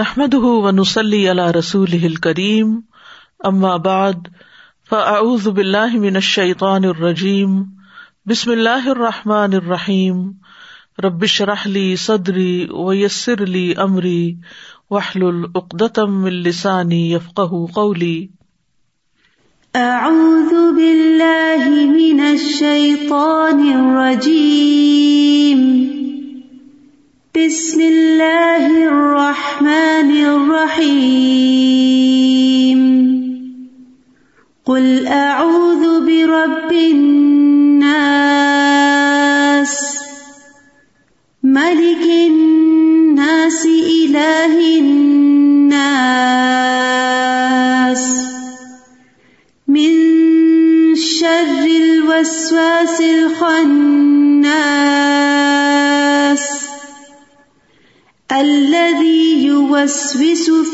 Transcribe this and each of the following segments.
نحمد ونسلی علی رسول کریم اما بعد فاعوذ باللہ من الشیطان الرجیم بسم اللہ الرحمٰن الرحیم ربش رحلی صدری ویسر علی عمری وحل العقدم السانی یفق قولی اعوذ باللہ من الشیطان الرجیم بسم اللہ الرحمن الرحیم قل اعوذ برب الناس ملک الناس الہ الناس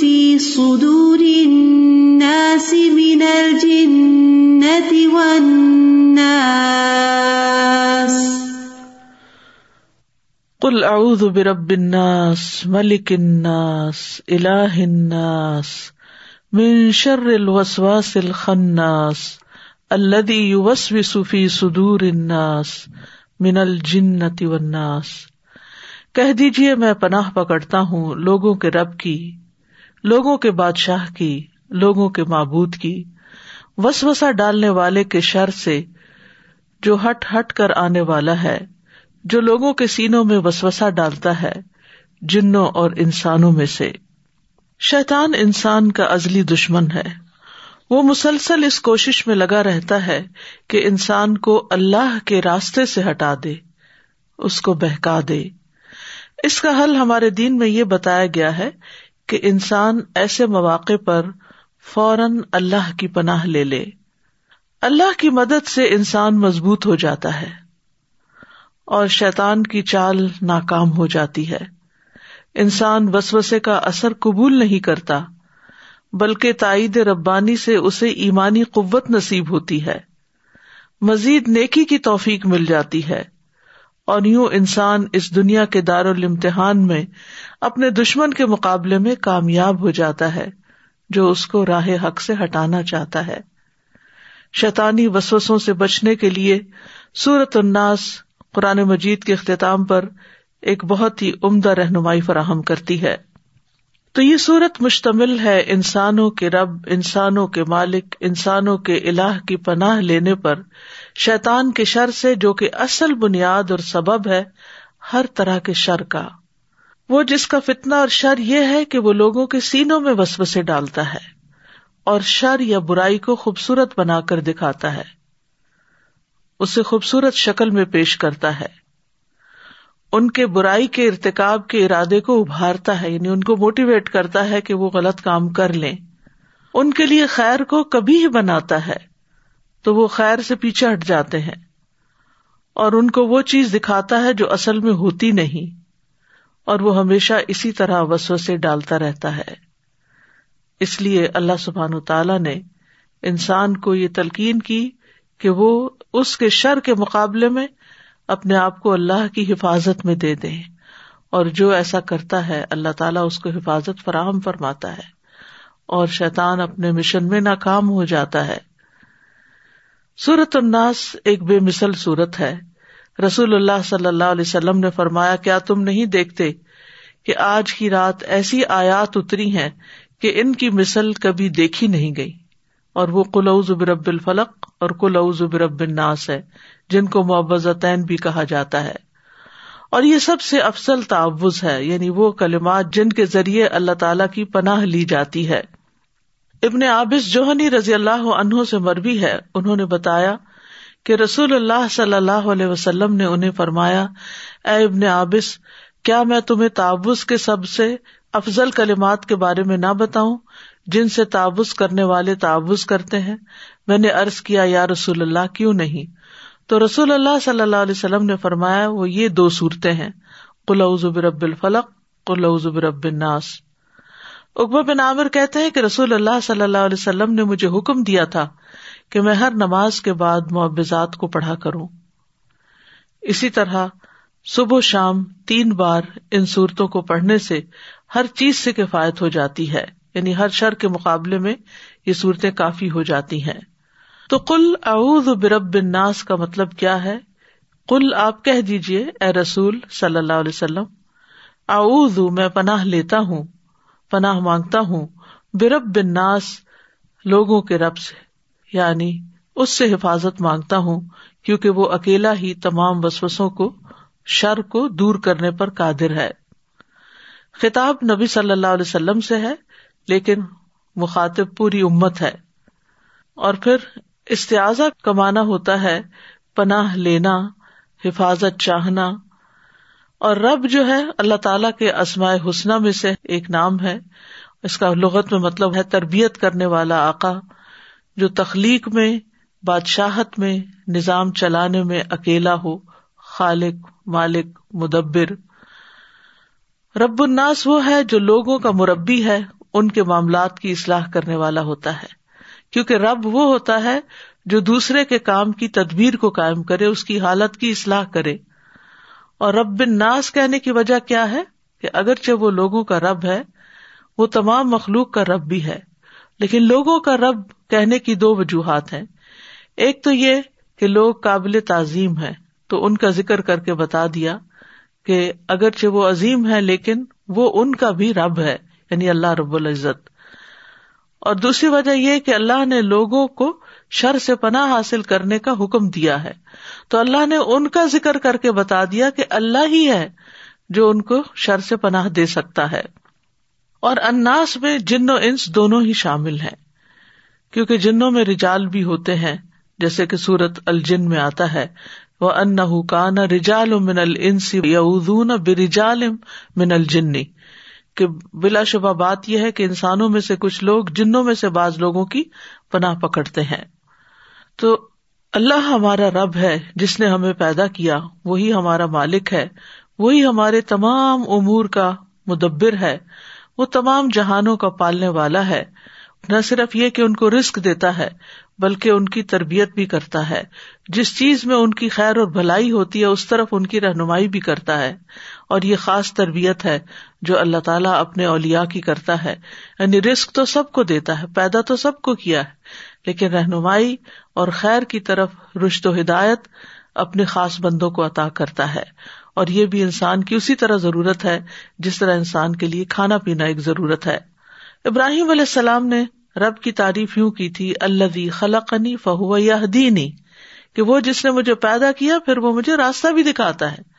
في صدور الناس من الجنة والناس قل اعوذ برب الناس ملک الناس الہ الناس، من شر الوسواس الخناس، الذي يوسوس في صدور الناس من الجنة والناس۔ کہہ دیجیے میں پناہ پکڑتا ہوں لوگوں کے رب کی۔ لوگوں کے بادشاہ کی، لوگوں کے معبود کی وسوسا ڈالنے والے کے شر سے جو ہٹ ہٹ کر آنے والا ہے، جو لوگوں کے سینوں میں وسوسا ڈالتا ہے، جنوں اور انسانوں میں سے۔ شیطان انسان کا ازلی دشمن ہے۔ وہ مسلسل اس کوشش میں لگا رہتا ہے کہ انسان کو اللہ کے راستے سے ہٹا دے، اس کو بہکا دے۔ اس کا حل ہمارے دین میں یہ بتایا گیا ہے کہ انسان ایسے مواقع پر فوراً اللہ کی پناہ لے لے۔ اللہ کی مدد سے انسان مضبوط ہو جاتا ہے اور شیطان کی چال ناکام ہو جاتی ہے۔ انسان وسوسے کا اثر قبول نہیں کرتا، بلکہ تائید ربانی سے اسے ایمانی قوت نصیب ہوتی ہے۔ مزید نیکی کی توفیق مل جاتی ہے۔ اور یوں انسان اس دنیا کے دار الامتحان میں اپنے دشمن کے مقابلے میں کامیاب ہو جاتا ہے، جو اس کو راہ حق سے ہٹانا چاہتا ہے۔ شیطانی وسوسوں سے بچنے کے لیے سورت الناس قرآن مجید کے اختتام پر ایک بہت ہی عمدہ رہنمائی فراہم کرتی ہے۔ تو یہ صورت مشتمل ہے انسانوں کے رب، انسانوں کے مالک، انسانوں کے الہ کی پناہ لینے پر شیطان کے شر سے جو کہ اصل بنیاد اور سبب ہے، ہر طرح کے شر کا۔ وہ جس کا فتنا اور شر یہ ہے کہ وہ لوگوں کے سینوں میں وسوسے ڈالتا ہے اور شر یا برائی کو خوبصورت بنا کر دکھاتا ہے۔ اسے خوبصورت شکل میں پیش کرتا ہے۔ ان کے برائی کے ارتکاب کے ارادے کو ابھارتا ہے یعنی ان کو موٹیویٹ کرتا ہے کہ وہ غلط کام کر لیں۔ ان کے لیے خیر کو کبھی ہی بناتا ہے۔ تو وہ خیر سے پیچھے ہٹ جاتے ہیں اور ان کو وہ چیز دکھاتا ہے جو اصل میں ہوتی نہیں اور وہ ہمیشہ اسی طرح وسو سے ڈالتا رہتا ہے۔ اس لیے اللہ سبحان تعالی نے انسان کو یہ تلقین کی کہ وہ اس کے شر کے مقابلے میں اپنے آپ کو اللہ کی حفاظت میں دے دے اور جو ایسا کرتا ہے اللہ تعالیٰ اس کو حفاظت فراہم فرماتا ہے اور شیطان اپنے مشن میں ناکام ہو جاتا ہے۔ سورت الناس ایک بے مثل صورت ہے۔ رسول اللہ صلی اللہ علیہ وسلم نے فرمایا، کیا تم نہیں دیکھتے کہ آج کی رات ایسی آیات اتری ہیں کہ ان کی مثل کبھی دیکھی نہیں گئی؟ اور وہ کلعز برب الفلق اور کلعز برب الناس ہے، جن کو معوضتین بھی کہا جاتا ہے۔ اور یہ سب سے افسل تعوض ہے یعنی وہ کلمات جن کے ذریعے اللہ تعالی کی پناہ لی جاتی ہے۔ ابن عابس جوہنی رضی اللہ عنہ سے مربی ہے۔ انہوں نے بتایا کہ رسول اللہ صلی اللہ علیہ وسلم نے انہیں فرمایا، اے ابن عابس، کیا میں تمہیں تعوض کے سب سے افضل کلمات کے بارے میں نہ بتاؤں، جن سے تعوض کرنے والے تعوض کرتے ہیں؟ میں نے ارض کیا، یا رسول اللہ، کیوں نہیں؟ تو رسول اللہ صلی اللہ علیہ وسلم نے فرمایا، وہ یہ دو صورتیں ہیں۔ قلعز برب الفلق قلعز برب الناس۔ اکبر بن عامر کہتے ہیں کہ رسول اللہ صلی اللہ علیہ وسلم نے مجھے حکم دیا تھا کہ میں ہر نماز کے بعد معبزات کو پڑھا کروں۔ اسی طرح صبح و شام تین بار ان صورتوں کو پڑھنے سے ہر چیز سے کفایت ہو جاتی ہے۔ یعنی ہر شر کے مقابلے میں یہ صورتیں کافی ہو جاتی ہیں۔ تو کل اعوذ برب الناس کا مطلب کیا ہے؟ کل آپ کہہ دیجیے اے رسول صلی اللہ علیہ وسلم، اعوذ میں پناہ لیتا ہوں۔ پناہ مانگتا ہوں، برب الناس لوگوں کے رب سے یعنی اس سے حفاظت مانگتا ہوں، کیونکہ وہ اکیلا ہی تمام وسوسوں کو، شر کو دور کرنے پر قادر ہے۔ خطاب نبی صلی اللہ علیہ وسلم سے ہے، لیکن مخاطب پوری امت ہے۔ اور پھر استعزا کمانا ہوتا ہے، پناہ لینا، حفاظت چاہنا اور رب جو ہے اللہ تعالی کے اسماء حسنہ میں سے ایک نام ہے۔ اس کا لغت میں مطلب ہے تربیت کرنے والا آقا، جو تخلیق میں، بادشاہت میں، نظام چلانے میں اکیلا ہو، خالق، مالک، مدبر۔ رب الناس وہ ہے جو لوگوں کا مربی ہے، ان کے معاملات کی اصلاح کرنے والا ہوتا ہے۔ کیونکہ رب وہ ہوتا ہے جو دوسرے کے کام کی تدبیر کو قائم کرے، اس کی حالت کی اصلاح کرے۔ اور رب الناس کہنے کی وجہ کیا ہے کہ اگرچہ وہ لوگوں کا رب ہے، وہ تمام مخلوق کا رب بھی ہے۔ لیکن لوگوں کا رب کہنے کی دو وجوہات ہیں۔ ایک تو یہ کہ لوگ قابل تعظیم ہے تو ان کا ذکر کر کے بتا دیا کہ اگرچہ وہ عظیم ہے لیکن وہ ان کا بھی رب ہے یعنی اللہ رب العزت۔ اور دوسری وجہ یہ کہ اللہ نے لوگوں کو شر سے پناہ حاصل کرنے کا حکم دیا ہے۔ تو اللہ نے ان کا ذکر کر کے بتا دیا کہ اللہ ہی ہے جو ان کو شر سے پناہ دے سکتا ہے۔ اور اناس میں جن و انس دونوں ہی شامل ہیں۔ کیونکہ جنوں میں رجال بھی ہوتے ہیں، جیسے کہ سورت الجن میں آتا ہے۔ وہ ان کان رجال من النس یعودون برجال من الجنی کہ بلا شبہ بات یہ ہے کہ انسانوں میں سے کچھ لوگ جنوں میں سے بعض لوگوں کی پناہ پکڑتے ہیں۔ تو اللہ ہمارا رب ہے، جس نے ہمیں پیدا کیا، وہی ہمارا مالک ہے، وہی ہمارے تمام امور کا مدبر ہے، وہ تمام جہانوں کا پالنے والا ہے۔ نہ صرف یہ کہ ان کو رسک دیتا ہے، بلکہ ان کی تربیت بھی کرتا ہے۔ جس چیز میں ان کی خیر اور بھلائی ہوتی ہے، اس طرف ان کی رہنمائی بھی کرتا ہے۔ اور یہ خاص تربیت ہے، جو اللہ تعالیٰ اپنے اولیا کی کرتا ہے۔ یعنی رسک تو سب کو دیتا ہے، پیدا تو سب کو کیا ہے، لیکن رہنمائی اور خیر کی طرف رشت و ہدایت اپنے خاص بندوں کو عطا کرتا ہے۔ اور یہ بھی انسان کی اسی طرح ضرورت ہے جس طرح انسان کے لیے کھانا پینا ایک ضرورت ہے۔ ابراہیم علیہ السلام نے رب کی تعریف یوں کی تھی اللہ خلقنی فہو یا دینی کہ وہ جس نے مجھے پیدا کیا، پھر وہ مجھے راستہ بھی دکھاتا ہے۔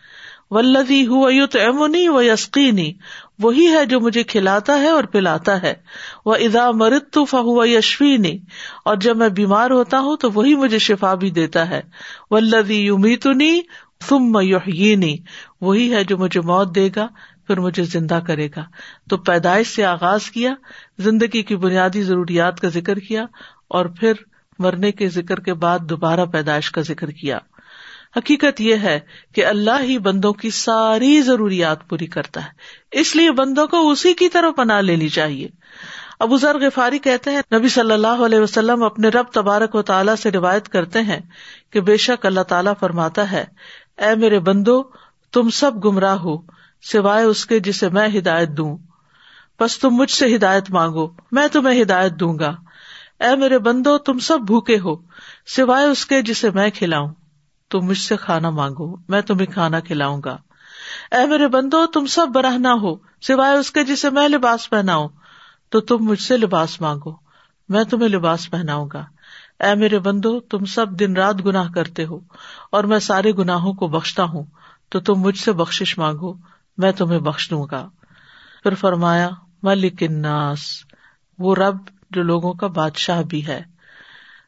ولدی ہو یوت امنی و یسقینی وہی ہے جو مجھے کھلاتا ہے اور پلاتا ہے۔ وہ ادا مرت تو فہو یشوینی اور جب میں بیمار ہوتا ہوں تو وہی مجھے شفا بھی دیتا ہے۔ ولدی یومیتنی تم میحینی وہی ہے جو مجھے موت دے گا، پھر مجھے زندہ کرے گا۔ تو پیدائش سے آغاز کیا، زندگی کی بنیادی ضروریات کا ذکر کیا، اور پھر مرنے کے ذکر کے بعد دوبارہ پیدائش کا ذکر کیا۔ حقیقت یہ ہے کہ اللہ ہی بندوں کی ساری ضروریات پوری کرتا ہے۔ اس لیے بندوں کو اسی کی طرف پناہ لینی چاہیے۔ ابو ذر غفاری کہتے ہیں، نبی صلی اللہ علیہ وسلم اپنے رب تبارک و تعالیٰ سے روایت کرتے ہیں کہ بے شک اللہ تعالیٰ فرماتا ہے، اے میرے بندو، تم سب گمراہ ہو، سوائے اس کے جسے میں ہدایت دوں۔ بس تم مجھ سے ہدایت مانگو، میں تمہیں ہدایت دوں گا۔ اے میرے بندو، تم سب بھوکے ہو، سوائے اس کے جسے میں کھلاؤں۔ تم مجھ سے کھانا مانگو، میں تمہیں کھانا کھلاؤں گا۔ اے میرے بندو، تم سب برہنا ہو، سوائے اس کے جسے میں لباس پہناؤں۔ تو تم مجھ سے لباس مانگو، میں تمہیں لباس پہناؤں گا۔ اے میرے بندو، تم سب دن رات گناہ کرتے ہو، اور میں سارے گناہوں کو بخشتا ہوں۔ تو تم مجھ سے بخش مانگو، میں تمہیں بخش دوں گا۔ پھر فرمایا، ملک الناس، وہ رب جو لوگوں کا بادشاہ بھی ہے۔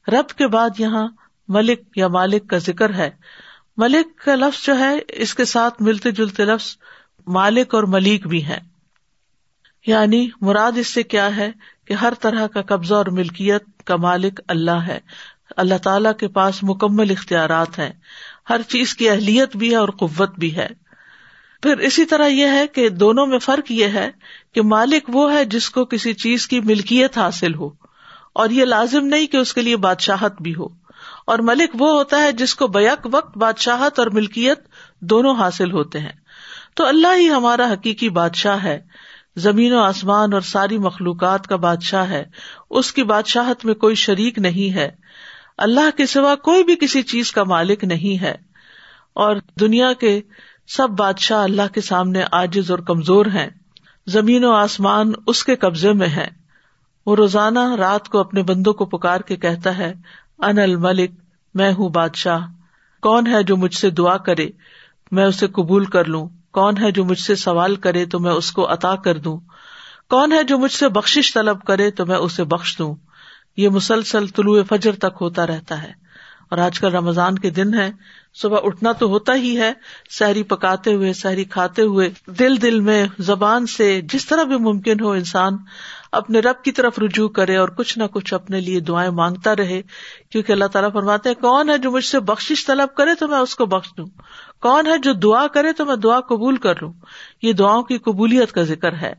رب کے بعد یہاں ملک یا مالک کا ذکر ہے۔ ملک کا لفظ جو ہے، اس کے ساتھ ملتے جلتے لفظ مالک اور ملیک بھی ہے یعنی مراد اس سے کیا ہے کہ ہر طرح کا قبضہ اور ملکیت کا مالک اللہ ہے۔ اللہ تعالی کے پاس مکمل اختیارات ہیں۔ ہر چیز کی اہلیت بھی ہے اور قوت بھی ہے۔ پھر اسی طرح یہ ہے کہ دونوں میں فرق یہ ہے کہ مالک وہ ہے جس کو کسی چیز کی ملکیت حاصل ہو، اور یہ لازم نہیں کہ اس کے لیے بادشاہت بھی ہو۔ اور ملک وہ ہوتا ہے جس کو بیک وقت، بادشاہت اور ملکیت دونوں حاصل ہوتے ہیں۔ تو اللہ ہی ہمارا حقیقی بادشاہ ہے۔ زمین و آسمان اور ساری مخلوقات کا بادشاہ ہے۔ اس کی بادشاہت میں کوئی شریک نہیں ہے۔ اللہ کے سوا کوئی بھی کسی چیز کا مالک نہیں ہے۔ اور دنیا کے سب بادشاہ اللہ کے سامنے آجز اور کمزور ہیں۔ زمین و آسمان اس کے قبضے میں ہے وہ روزانہ رات کو اپنے بندوں کو پکار کے کہتا ہے ان الملک، میں ہوں بادشاہ۔ کون ہے جو مجھ سے دعا کرے؟ میں اسے قبول کر لوں۔ کون ہے جو مجھ سے سوال کرے تو میں اس کو عطا کر دوں۔ کون ہے جو مجھ سے بخش طلب کرے تو میں اسے بخش دوں۔ یہ مسلسل طلوع فجر تک ہوتا رہتا ہے۔ اور آج کل رمضان کے دن ہے صبح اٹھنا تو ہوتا ہی ہے۔ سحری پکاتے ہوئے، سحری کھاتے ہوئے، دل دل میں زبان سے جس طرح بھی ممکن ہو انسان اپنے رب کی طرف رجوع کرے اور کچھ نہ کچھ اپنے لیے دعائیں مانگتا رہے، کیونکہ اللہ تعالیٰ فرماتے ہیں، کون ہے جو مجھ سے بخش طلب کرے تو میں اس کو بخش دوں؟ کون ہے جو دعا کرے تو میں دعا قبول کر لوں؟ یہ دعاؤں کی قبولیت کا ذکر ہے۔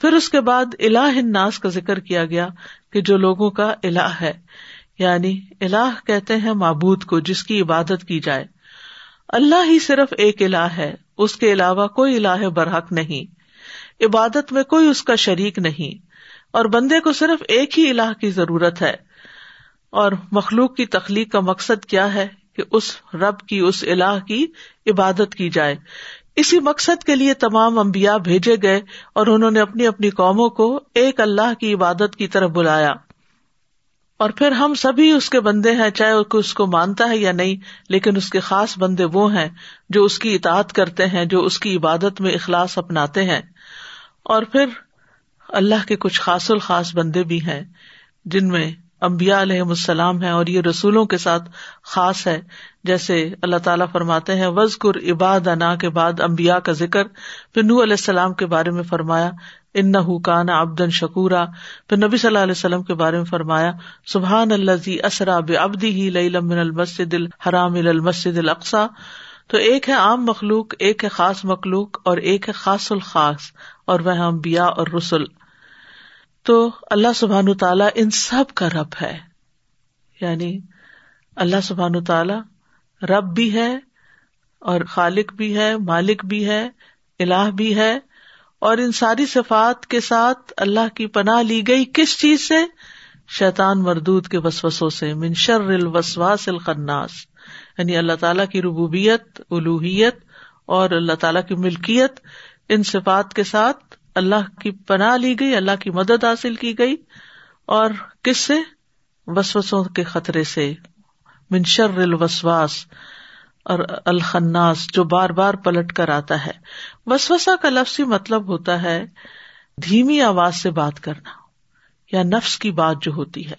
پھر اس کے بعد الہ الناس کا ذکر کیا گیا کہ جو لوگوں کا الہ ہے یعنی الہ کہتے ہیں معبود کو، جس کی عبادت کی جائے۔ اللہ ہی صرف ایک الہ ہے، اس کے علاوہ کوئی الہ برحق نہیں۔ عبادت میں کوئی اس کا شریک نہیں۔ اور بندے کو صرف ایک ہی الہ کی ضرورت ہے۔ اور مخلوق کی تخلیق کا مقصد کیا ہے کہ اس رب کی، اس الہ کی عبادت کی جائے۔ اسی مقصد کے لیے تمام امبیا بھیجے گئے اور انہوں نے اپنی اپنی قوموں کو ایک اللہ کی عبادت کی طرف بلایا۔ اور پھر ہم سبھی اس کے بندے ہیں، چاہے اس کو مانتا ہے یا نہیں، لیکن اس کے خاص بندے وہ ہیں جو اس کی اطاعت کرتے ہیں، جو اس کی عبادت میں اخلاص اپناتے ہیں۔ اور پھر اللہ کے کچھ خاص الخاص بندے بھی ہیں جن میں امبیا علیہ السلام ہے اور یہ رسولوں کے ساتھ خاص ہے۔ جیسے اللہ تعالیٰ فرماتے ہیں وزقر عباد انا کے بعد امبیا کا ذکر۔ پھر نو علیہ السلام کے بارے میں فرمایا ان حکان ابدن شکورا۔ پھر نبی صلی اللہ علیہ وسلم کے بارے میں فرمایا سبحان اللہ اسرا بے ابدی ہی لئی لمن المسد الحرام المسد القسا تو ایک ہے عام مخلوق، ایک ہے خاص مخلوق اور ایک ہے خاص الخاص اور وہ امبیا اور رسول تو اللہ سبحان تعالیٰ ان سب کا رب ہے۔ یعنی اللہ سبحان تعالی رب بھی ہے اور خالق بھی ہے، مالک بھی ہے، الہ بھی ہے۔ اور ان ساری صفات کے ساتھ اللہ کی پناہ لی گئی کس چیز سے؟ شیطان مردود کے وسوسوں سے منشر الوسواس الخناس۔ یعنی اللہ تعالیٰ کی ربوبیت الوحیت اور اللہ تعالیٰ کی ملکیت، ان صفات کے ساتھ اللہ کی پناہ لی گئی، اللہ کی مدد حاصل کی گئی، اور کس سے؟ وسوسوں کے خطرے سے منشر الوسواس، اور الخناس جو بار بار پلٹ کر آتا ہے۔ وسوسا کا لفظی مطلب ہوتا ہے دھیمی آواز سے بات کرنا، یا نفس کی بات جو ہوتی ہے۔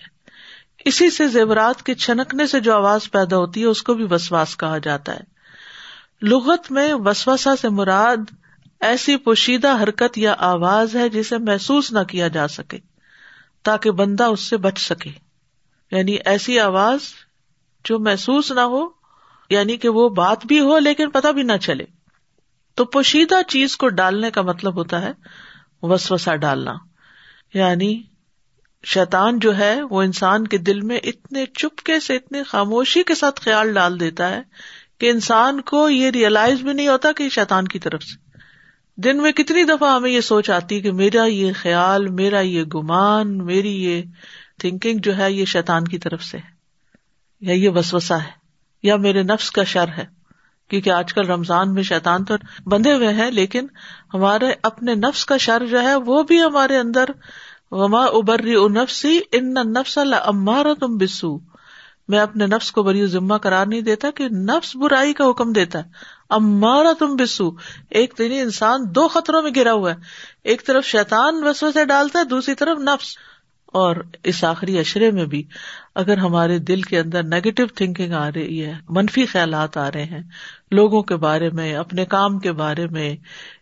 اسی سے زیورات کے چھنکنے سے جو آواز پیدا ہوتی ہے، اس کو بھی وسواس کہا جاتا ہے۔ لغت میں وسوسا سے مراد ایسی پوشیدہ حرکت یا آواز ہے جسے محسوس نہ کیا جا سکے، تاکہ بندہ اس سے بچ سکے۔ یعنی ایسی آواز جو محسوس نہ ہو یعنی کہ وہ بات بھی ہو لیکن پتا بھی نہ چلے۔ تو پوشیدہ چیز کو ڈالنے کا مطلب ہوتا ہے وسوسا ڈالنا۔ یعنی شیتان جو ہے، وہ انسان کے دل میں اتنے چپکے سے اتنی خاموشی کے ساتھ خیال ڈال دیتا ہے کہ انسان کو یہ ریئلائز بھی نہیں ہوتا کہ شیتان کی طرف سے۔ دن میں کتنی دفعہ ہمیں یہ سوچ آتی کہ میرا یہ خیال، میرا یہ گمان، میری یہ تھنکنگ جو ہے، یہ شیتان کی طرف سے ہے، یا یہ وسوسا ہے، یا میرے نفس کا شر ہے، کیونکہ آج کل رمضان میں شیتان تو بندھے ہوئے ہیں، لیکن ہمارے اپنے نفس کا شر جو ہے، وہ بھی ہمارے اندر، وما ابری نفسی ان نفس اللہ تم بسو میں اپنے نفس کو بری ذمہ قرار نہیں دیتا کہ نفس برائی کا حکم دیتا ہے۔ امارا تم بسو۔ ایک دن یعنی انسان دو خطروں میں گرا ہوا ہے۔ ایک طرف شیتان وسو سے ڈالتا ہے، دوسری طرف نفس۔ اور اس آخری اشرے میں بھی اگر ہمارے دل کے اندر نیگیٹو تھنکنگ آ رہی ہے، منفی خیالات آ رہے ہیں لوگوں کے بارے میں، اپنے کام کے بارے میں،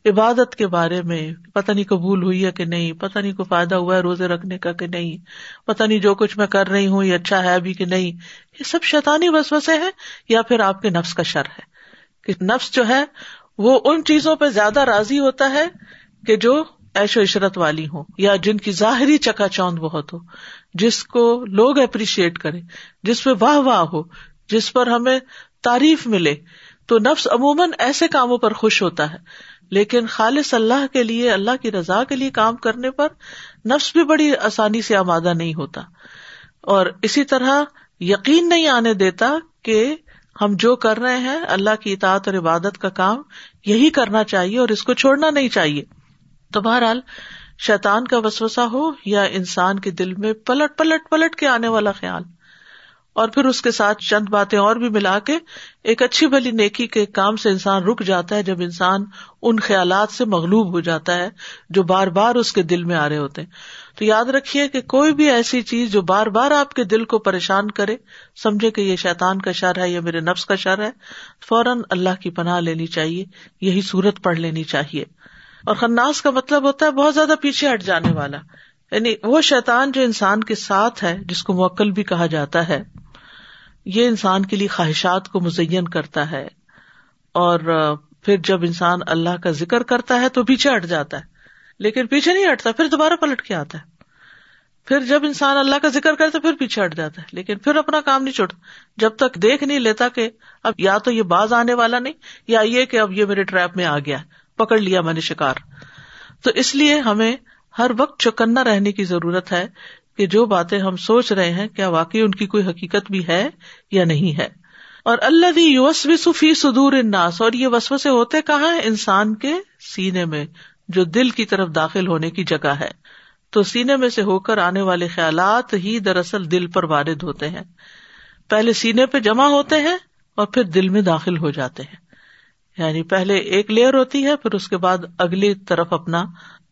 عبادت کے بارے میں، پتہ نہیں قبول ہوئی ہے کہ نہیں، پتہ نہیں کوئی فائدہ ہوا ہے روزے رکھنے کا کہ نہیں، پتہ نہیں جو کچھ میں کر رہی ہوں یہ اچھا ہے ابھی کہ نہیں۔ یہ سب شیطانی وسوسے ہیں یا پھر آپ کے نفس کا شر ہے؟ کہ نفس جو ہے، وہ ان چیزوں پہ زیادہ راضی ہوتا ہے کہ جو ایش و عشرت والی ہوں یا جن کی ظاہری چکا چوند بہت ہو، جس کو لوگ اپریشیٹ کرے جس پہ واہ واہ ہو، جس پر ہمیں تعریف ملے۔ تو نفس عموماً ایسے کاموں پر خوش ہوتا ہے۔ لیکن خالص اللہ کے لیے، اللہ کی رضا کے لیے کام کرنے پر نفس بھی بڑی آسانی سے آمادہ نہیں ہوتا۔ اور اسی طرح یقین نہیں آنے دیتا کہ ہم جو کر رہے ہیں، اللہ کی اطاعت اور عبادت کا کام یہی کرنا چاہیے اور اس کو چھوڑنا نہیں چاہیے۔ تو بہرحال، شیطان کا وسوسا ہو یا انسان کے دل میں پلٹ پلٹ پلٹ کے آنے والا خیال۔ اور پھر اس کے ساتھ چند باتیں اور بھی ملا کے ایک اچھی بلی نیکی کے کام سے انسان رک جاتا ہے جب انسان ان خیالات سے مغلوب ہو جاتا ہے جو بار بار اس کے دل میں آ رہے ہوتے ہیں۔ تو یاد رکھیے کہ کوئی بھی ایسی چیز جو بار بار آپ کے دل کو پریشان کرے، سمجھے کہ یہ شیطان کا شر ہے یا میرے نفس کا شر ہے، فوراً اللہ کی پناہ لینی چاہیے، یہی صورت پڑھ لینی چاہیے۔ اور خناس کا مطلب ہوتا ہے بہت زیادہ پیچھے ہٹ جانے والا۔ یعنی وہ شیطان جو انسان کے ساتھ ہے، جس کو موکل بھی کہا جاتا ہے۔ یہ انسان کے لیے خواہشات کو مزین کرتا ہے اور پھر جب انسان اللہ کا ذکر کرتا ہے تو پیچھے ہٹ جاتا ہے لیکن پیچھے نہیں ہٹتا، پھر دوبارہ پلٹ کے آتا ہے۔ پھر جب انسان اللہ کا ذکر کرتا ہے پھر پیچھے ہٹ جاتا ہے، لیکن پھر اپنا کام نہیں چھوڑتا۔ جب تک دیکھ نہیں لیتا کہ اب یا تو یہ باز آنے والا نہیں، یا یہ کہ اب یہ میرے ٹریپ میں آ گیا، پکڑ لیا میں نے شکار۔ تو اس لیے ہمیں ہر وقت چکنا رہنے کی ضرورت ہے کہ جو باتیں ہم سوچ رہے ہیں، کیا واقعی ان کی کوئی حقیقت بھی ہے یا نہیں ہے؟ اور اللہ یوس صفی سدور اناس اور یہ وسو سے ہوتے کہاں ہے انسان کے سینے میں، جو دل کی طرف داخل ہونے کی جگہ ہے۔ تو سینے میں سے ہو کر آنے والے خیالات ہی دراصل دل پر وارد ہوتے ہیں۔ پہلے سینے پہ جمع ہوتے ہیں اور پھر دل میں داخل ہو جاتے ہیں۔ یعنی پہلے ایک لیئر ہوتی ہے، پھر اس کے بعد اگلی طرف اپنا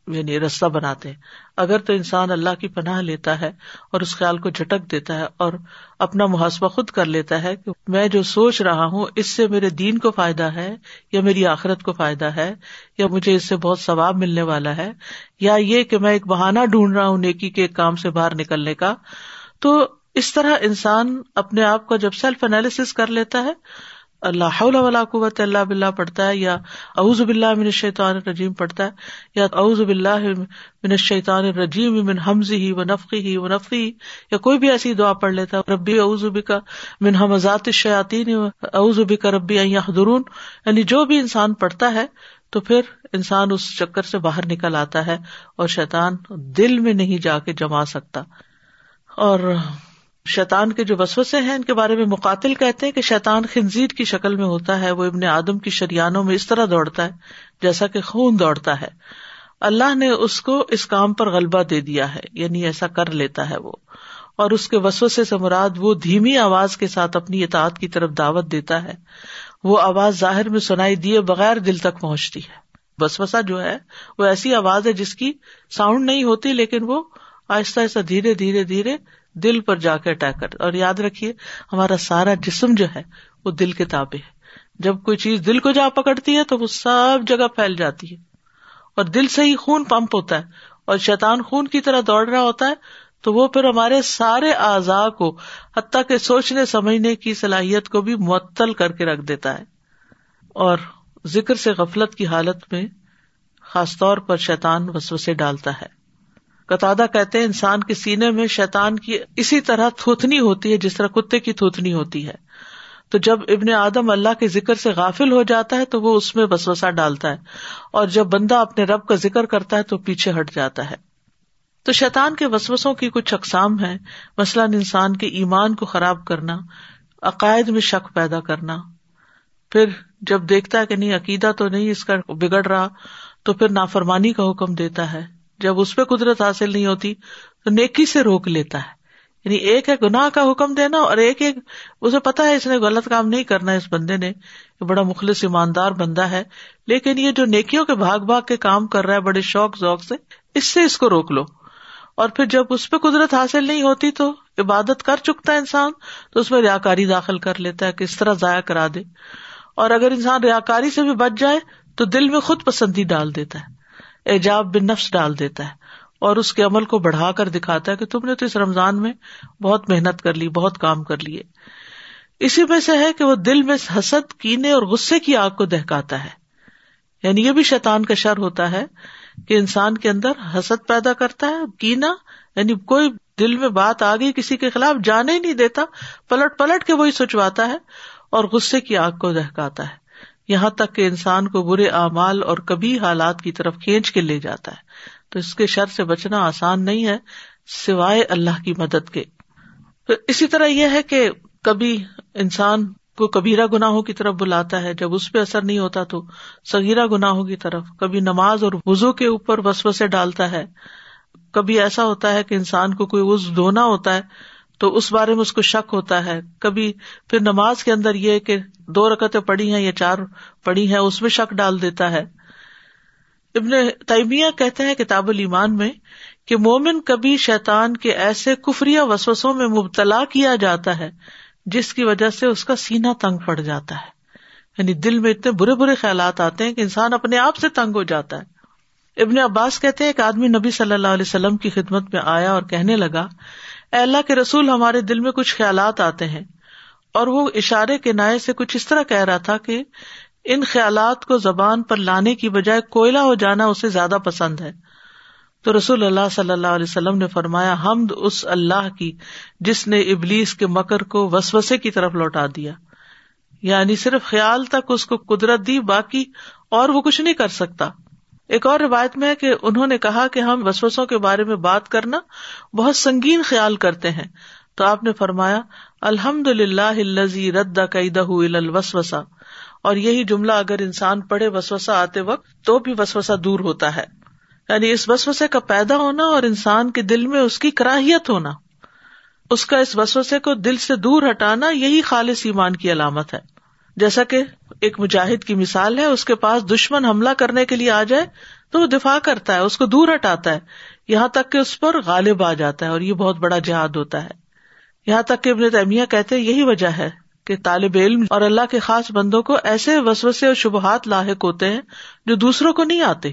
یعنی رستہ بناتے ہیں۔ اگر تو انسان اللہ کی پناہ لیتا ہے اور اس خیال کو جھٹک دیتا ہے اور اپنا محاسبہ خود کر لیتا ہے کہ میں جو سوچ رہا ہوں، اس سے میرے دین کو فائدہ ہے یا میری آخرت کو فائدہ ہے یا مجھے اس سے بہت ثواب ملنے والا ہے، یا یہ کہ میں ایک بہانا ڈھونڈ رہا ہوں نیکی کے ایک کام سے باہر نکلنے کا۔ تو اس طرح انسان اپنے آپ کو جب سیلف انالیس کر لیتا ہے اللہ ولا قوت اللہ بلّہ پڑھتا ہے، یا اعوذ باللہ من الشیطان الرجیم پڑھتا ہے، یا اعوذ باللہ من الشیطان الرجیم من حمزی ہی و نفقی ہی و نفقی، یا کوئی بھی ایسی دعا پڑھ لیتا ہے، ربی اعوذ بکا من حمزات الشیاطین اعوذ بکا ربی ان یحضرون یعنی جو بھی انسان پڑھتا ہے، تو پھر انسان اس چکر سے باہر نکل آتا ہے اور شیطان دل میں نہیں جا کے جما سکتا۔ اور شیطان کے جو وسوسے ہیں، ان کے بارے میں مقاتل کہتے ہیں کہ شیطان خنزیر کی شکل میں ہوتا ہے، وہ ابن آدم کی شریانوں میں اس طرح دوڑتا ہے، جیسا کہ خون دوڑتا ہے۔ اللہ نے اس کو اس کام پر غلبہ دے دیا ہے یعنی ایسا کر لیتا ہے وہ۔ اور اس کے وسوسے سے مراد وہ دھیمی آواز کے ساتھ اپنی اطاعت کی طرف دعوت دیتا ہے۔ وہ آواز ظاہر میں سنائی دیے بغیر دل تک پہنچتی ہے۔ بسوسا جو ہے، وہ ایسی آواز ہے جس کی ساؤنڈ نہیں ہوتی، لیکن وہ آہستہ آہستہ دھیرے دھیرے دھیرے دل پر جا کے اٹیک کر اور یاد رکھیے، ہمارا سارا جسم جو ہے، وہ دل کے تابے ہے۔ جب کوئی چیز دل کو جا پکڑتی ہے، تو وہ سب جگہ پھیل جاتی ہے۔ اور دل سے ہی خون پمپ ہوتا ہے۔ اور شیطان خون کی طرح دوڑ رہا ہوتا ہے، تو وہ پھر ہمارے سارے اعضاء کو، حتیٰ کے سوچنے، سمجھنے کی صلاحیت کو بھی معطل کر کے رکھ دیتا ہے۔ اور ذکر سے غفلت کی حالت میں خاص طور پر شیطان وسوسے ڈالتا ہے۔ قطع کہتے ہیں، انسان کے سینے میں شیتان کی اسی طرح تھوتنی ہوتی ہے، جس طرح کتے کی تھوتنی ہوتی ہے۔ تو جب ابن آدم اللہ کے ذکر سے غافل ہو جاتا ہے، تو وہ اس میں بسوسا ڈالتا ہے۔ اور جب بندہ اپنے رب کا ذکر کرتا ہے، تو پیچھے ہٹ جاتا ہے۔ تو شیطان کے وسوسوں کی کچھ اقسام ہے مثلاً انسان کے ایمان کو خراب کرنا، عقائد میں شک پیدا کرنا۔ پھر جب دیکھتا ہے کہ نہیں، عقیدہ تو نہیں اس کا بگڑ رہا، تو پھر نافرمانی کا حکم دیتا ہے۔ جب اس پہ قدرت حاصل نہیں ہوتی تو نیکی سے روک لیتا ہے۔ یعنی ایک ہے گناہ کا حکم دینا اور ایک ایک اسے پتا ہے اس نے غلط کام نہیں کرنا اس بندے نے۔ بڑا مخلص ایماندار بندہ ہے۔ لیکن یہ جو نیکیوں کے بھاگ بھاگ کے کام کر رہا ہے بڑے شوق ذوق سے، اس سے اس کو روک لو۔ اور پھر جب اس پہ قدرت حاصل نہیں ہوتی تو عبادت کر چکتا ہے انسان، تو اس میں ریا کاری داخل کر لیتا ہے کس طرح ضائع کرا دے۔ اور اگر انسان ریا کاری سے بھی بچ جائے تو دل میں خود پسندی ڈال دیتا ہے۔ ایجاب بن نفس ڈال دیتا ہے اور اس کے عمل کو بڑھا کر دکھاتا ہے کہ تم نے تو اس رمضان میں بہت محنت کر لی، بہت کام کر لیے۔ اسی میں سے ہے کہ وہ دل میں حسد، کینے اور غصے کی آگ کو دہکاتا ہے۔ یعنی یہ بھی شیطان کا شر ہوتا ہے کہ انسان کے اندر حسد پیدا کرتا ہے، کینا یعنی کوئی دل میں بات آ گئی کسی کے خلاف، جانے ہی نہیں دیتا، پلٹ پلٹ کے وہی سوچواتا ہے اور غصے کی آگ کو دہکاتا ہے۔ یہاں تک کہ انسان کو برے اعمال اور کبھی حالات کی طرف کھینچ کے لے جاتا ہے۔ تو اس کے شر سے بچنا آسان نہیں ہے، سوائے اللہ کی مدد کے۔ اسی طرح یہ ہے کہ کبھی انسان کو کبیرا گناہوں کی طرف بلاتا ہے۔ جب اس پہ اثر نہیں ہوتا تو سگیرا گناہوں کی طرف، کبھی نماز اور وزو کے اوپر وسو سے ڈالتا ہے۔ کبھی ایسا ہوتا ہے کہ انسان کو کوئی وز دھونا ہوتا ہے تو اس بارے میں اس کو شک ہوتا ہے۔ کبھی پھر نماز کے اندر یہ کہ دو رکتیں پڑی ہیں یا چار پڑی ہیں، اس میں شک ڈال دیتا ہے۔ ابن تیمیہ کہتے ہیں کتاب المان میں کہ مومن کبھی شیطان کے ایسے کفری وسوسوں میں مبتلا کیا جاتا ہے جس کی وجہ سے اس کا سینا تنگ پڑ جاتا ہے۔ یعنی دل میں اتنے برے برے خیالات آتے ہیں کہ انسان اپنے آپ سے تنگ ہو جاتا ہے۔ ابن عباس کہتے ہیں کہ آدمی نبی صلی اللہ علیہ وسلم کی خدمت میں آیا اور کہنے لگا اے اللہ کے رسول ہمارے دل میں کچھ خیالات آتے ہیں۔ اور وہ اشارے کے نائے سے کچھ اس طرح کہہ رہا تھا کہ ان خیالات کو زبان پر لانے کی بجائے کوئلہ ہو جانا اسے زیادہ پسند ہے۔ تو رسول اللہ صلی اللہ علیہ وسلم نے فرمایا، حمد اس اللہ کی جس نے ابلیس کے مکر کو وسوسے کی طرف لوٹا دیا۔ یعنی صرف خیال تک اس کو قدرت دی، باقی اور وہ کچھ نہیں کر سکتا۔ ایک اور روایت میں ہے کہ انہوں نے کہا کہ ہم وسوسوں کے بارے میں بات کرنا بہت سنگین خیال کرتے ہیں۔ تو آپ نے فرمایا الحمد للہ رد الوسوسا اور یہی جملہ اگر انسان پڑھے وسوسا آتے وقت تو بھی وسوسا دور ہوتا ہے۔ یعنی اس وسوسے کا پیدا ہونا اور انسان کے دل میں اس کی کراہیت ہونا۔ اس کا اس وسوسے کو دل سے دور ہٹانا یہی خالص ایمان کی علامت ہے۔ جیسا کہ ایک مجاہد کی مثال ہے، اس کے پاس دشمن حملہ کرنے کے لیے آ جائے تو وہ دفاع کرتا ہے، اس کو دور ہٹاتا ہے۔ یہاں تک کہ اس پر غالب آ جاتا ہے اور یہ بہت بڑا جہاد ہوتا ہے۔ یہاں تک کہ ابن تیمیہ کہتے یہی وجہ ہے کہ طالب علم اور اللہ کے خاص بندوں کو ایسے وسوسے اور شبہات لاحق ہوتے ہیں جو دوسروں کو نہیں آتے۔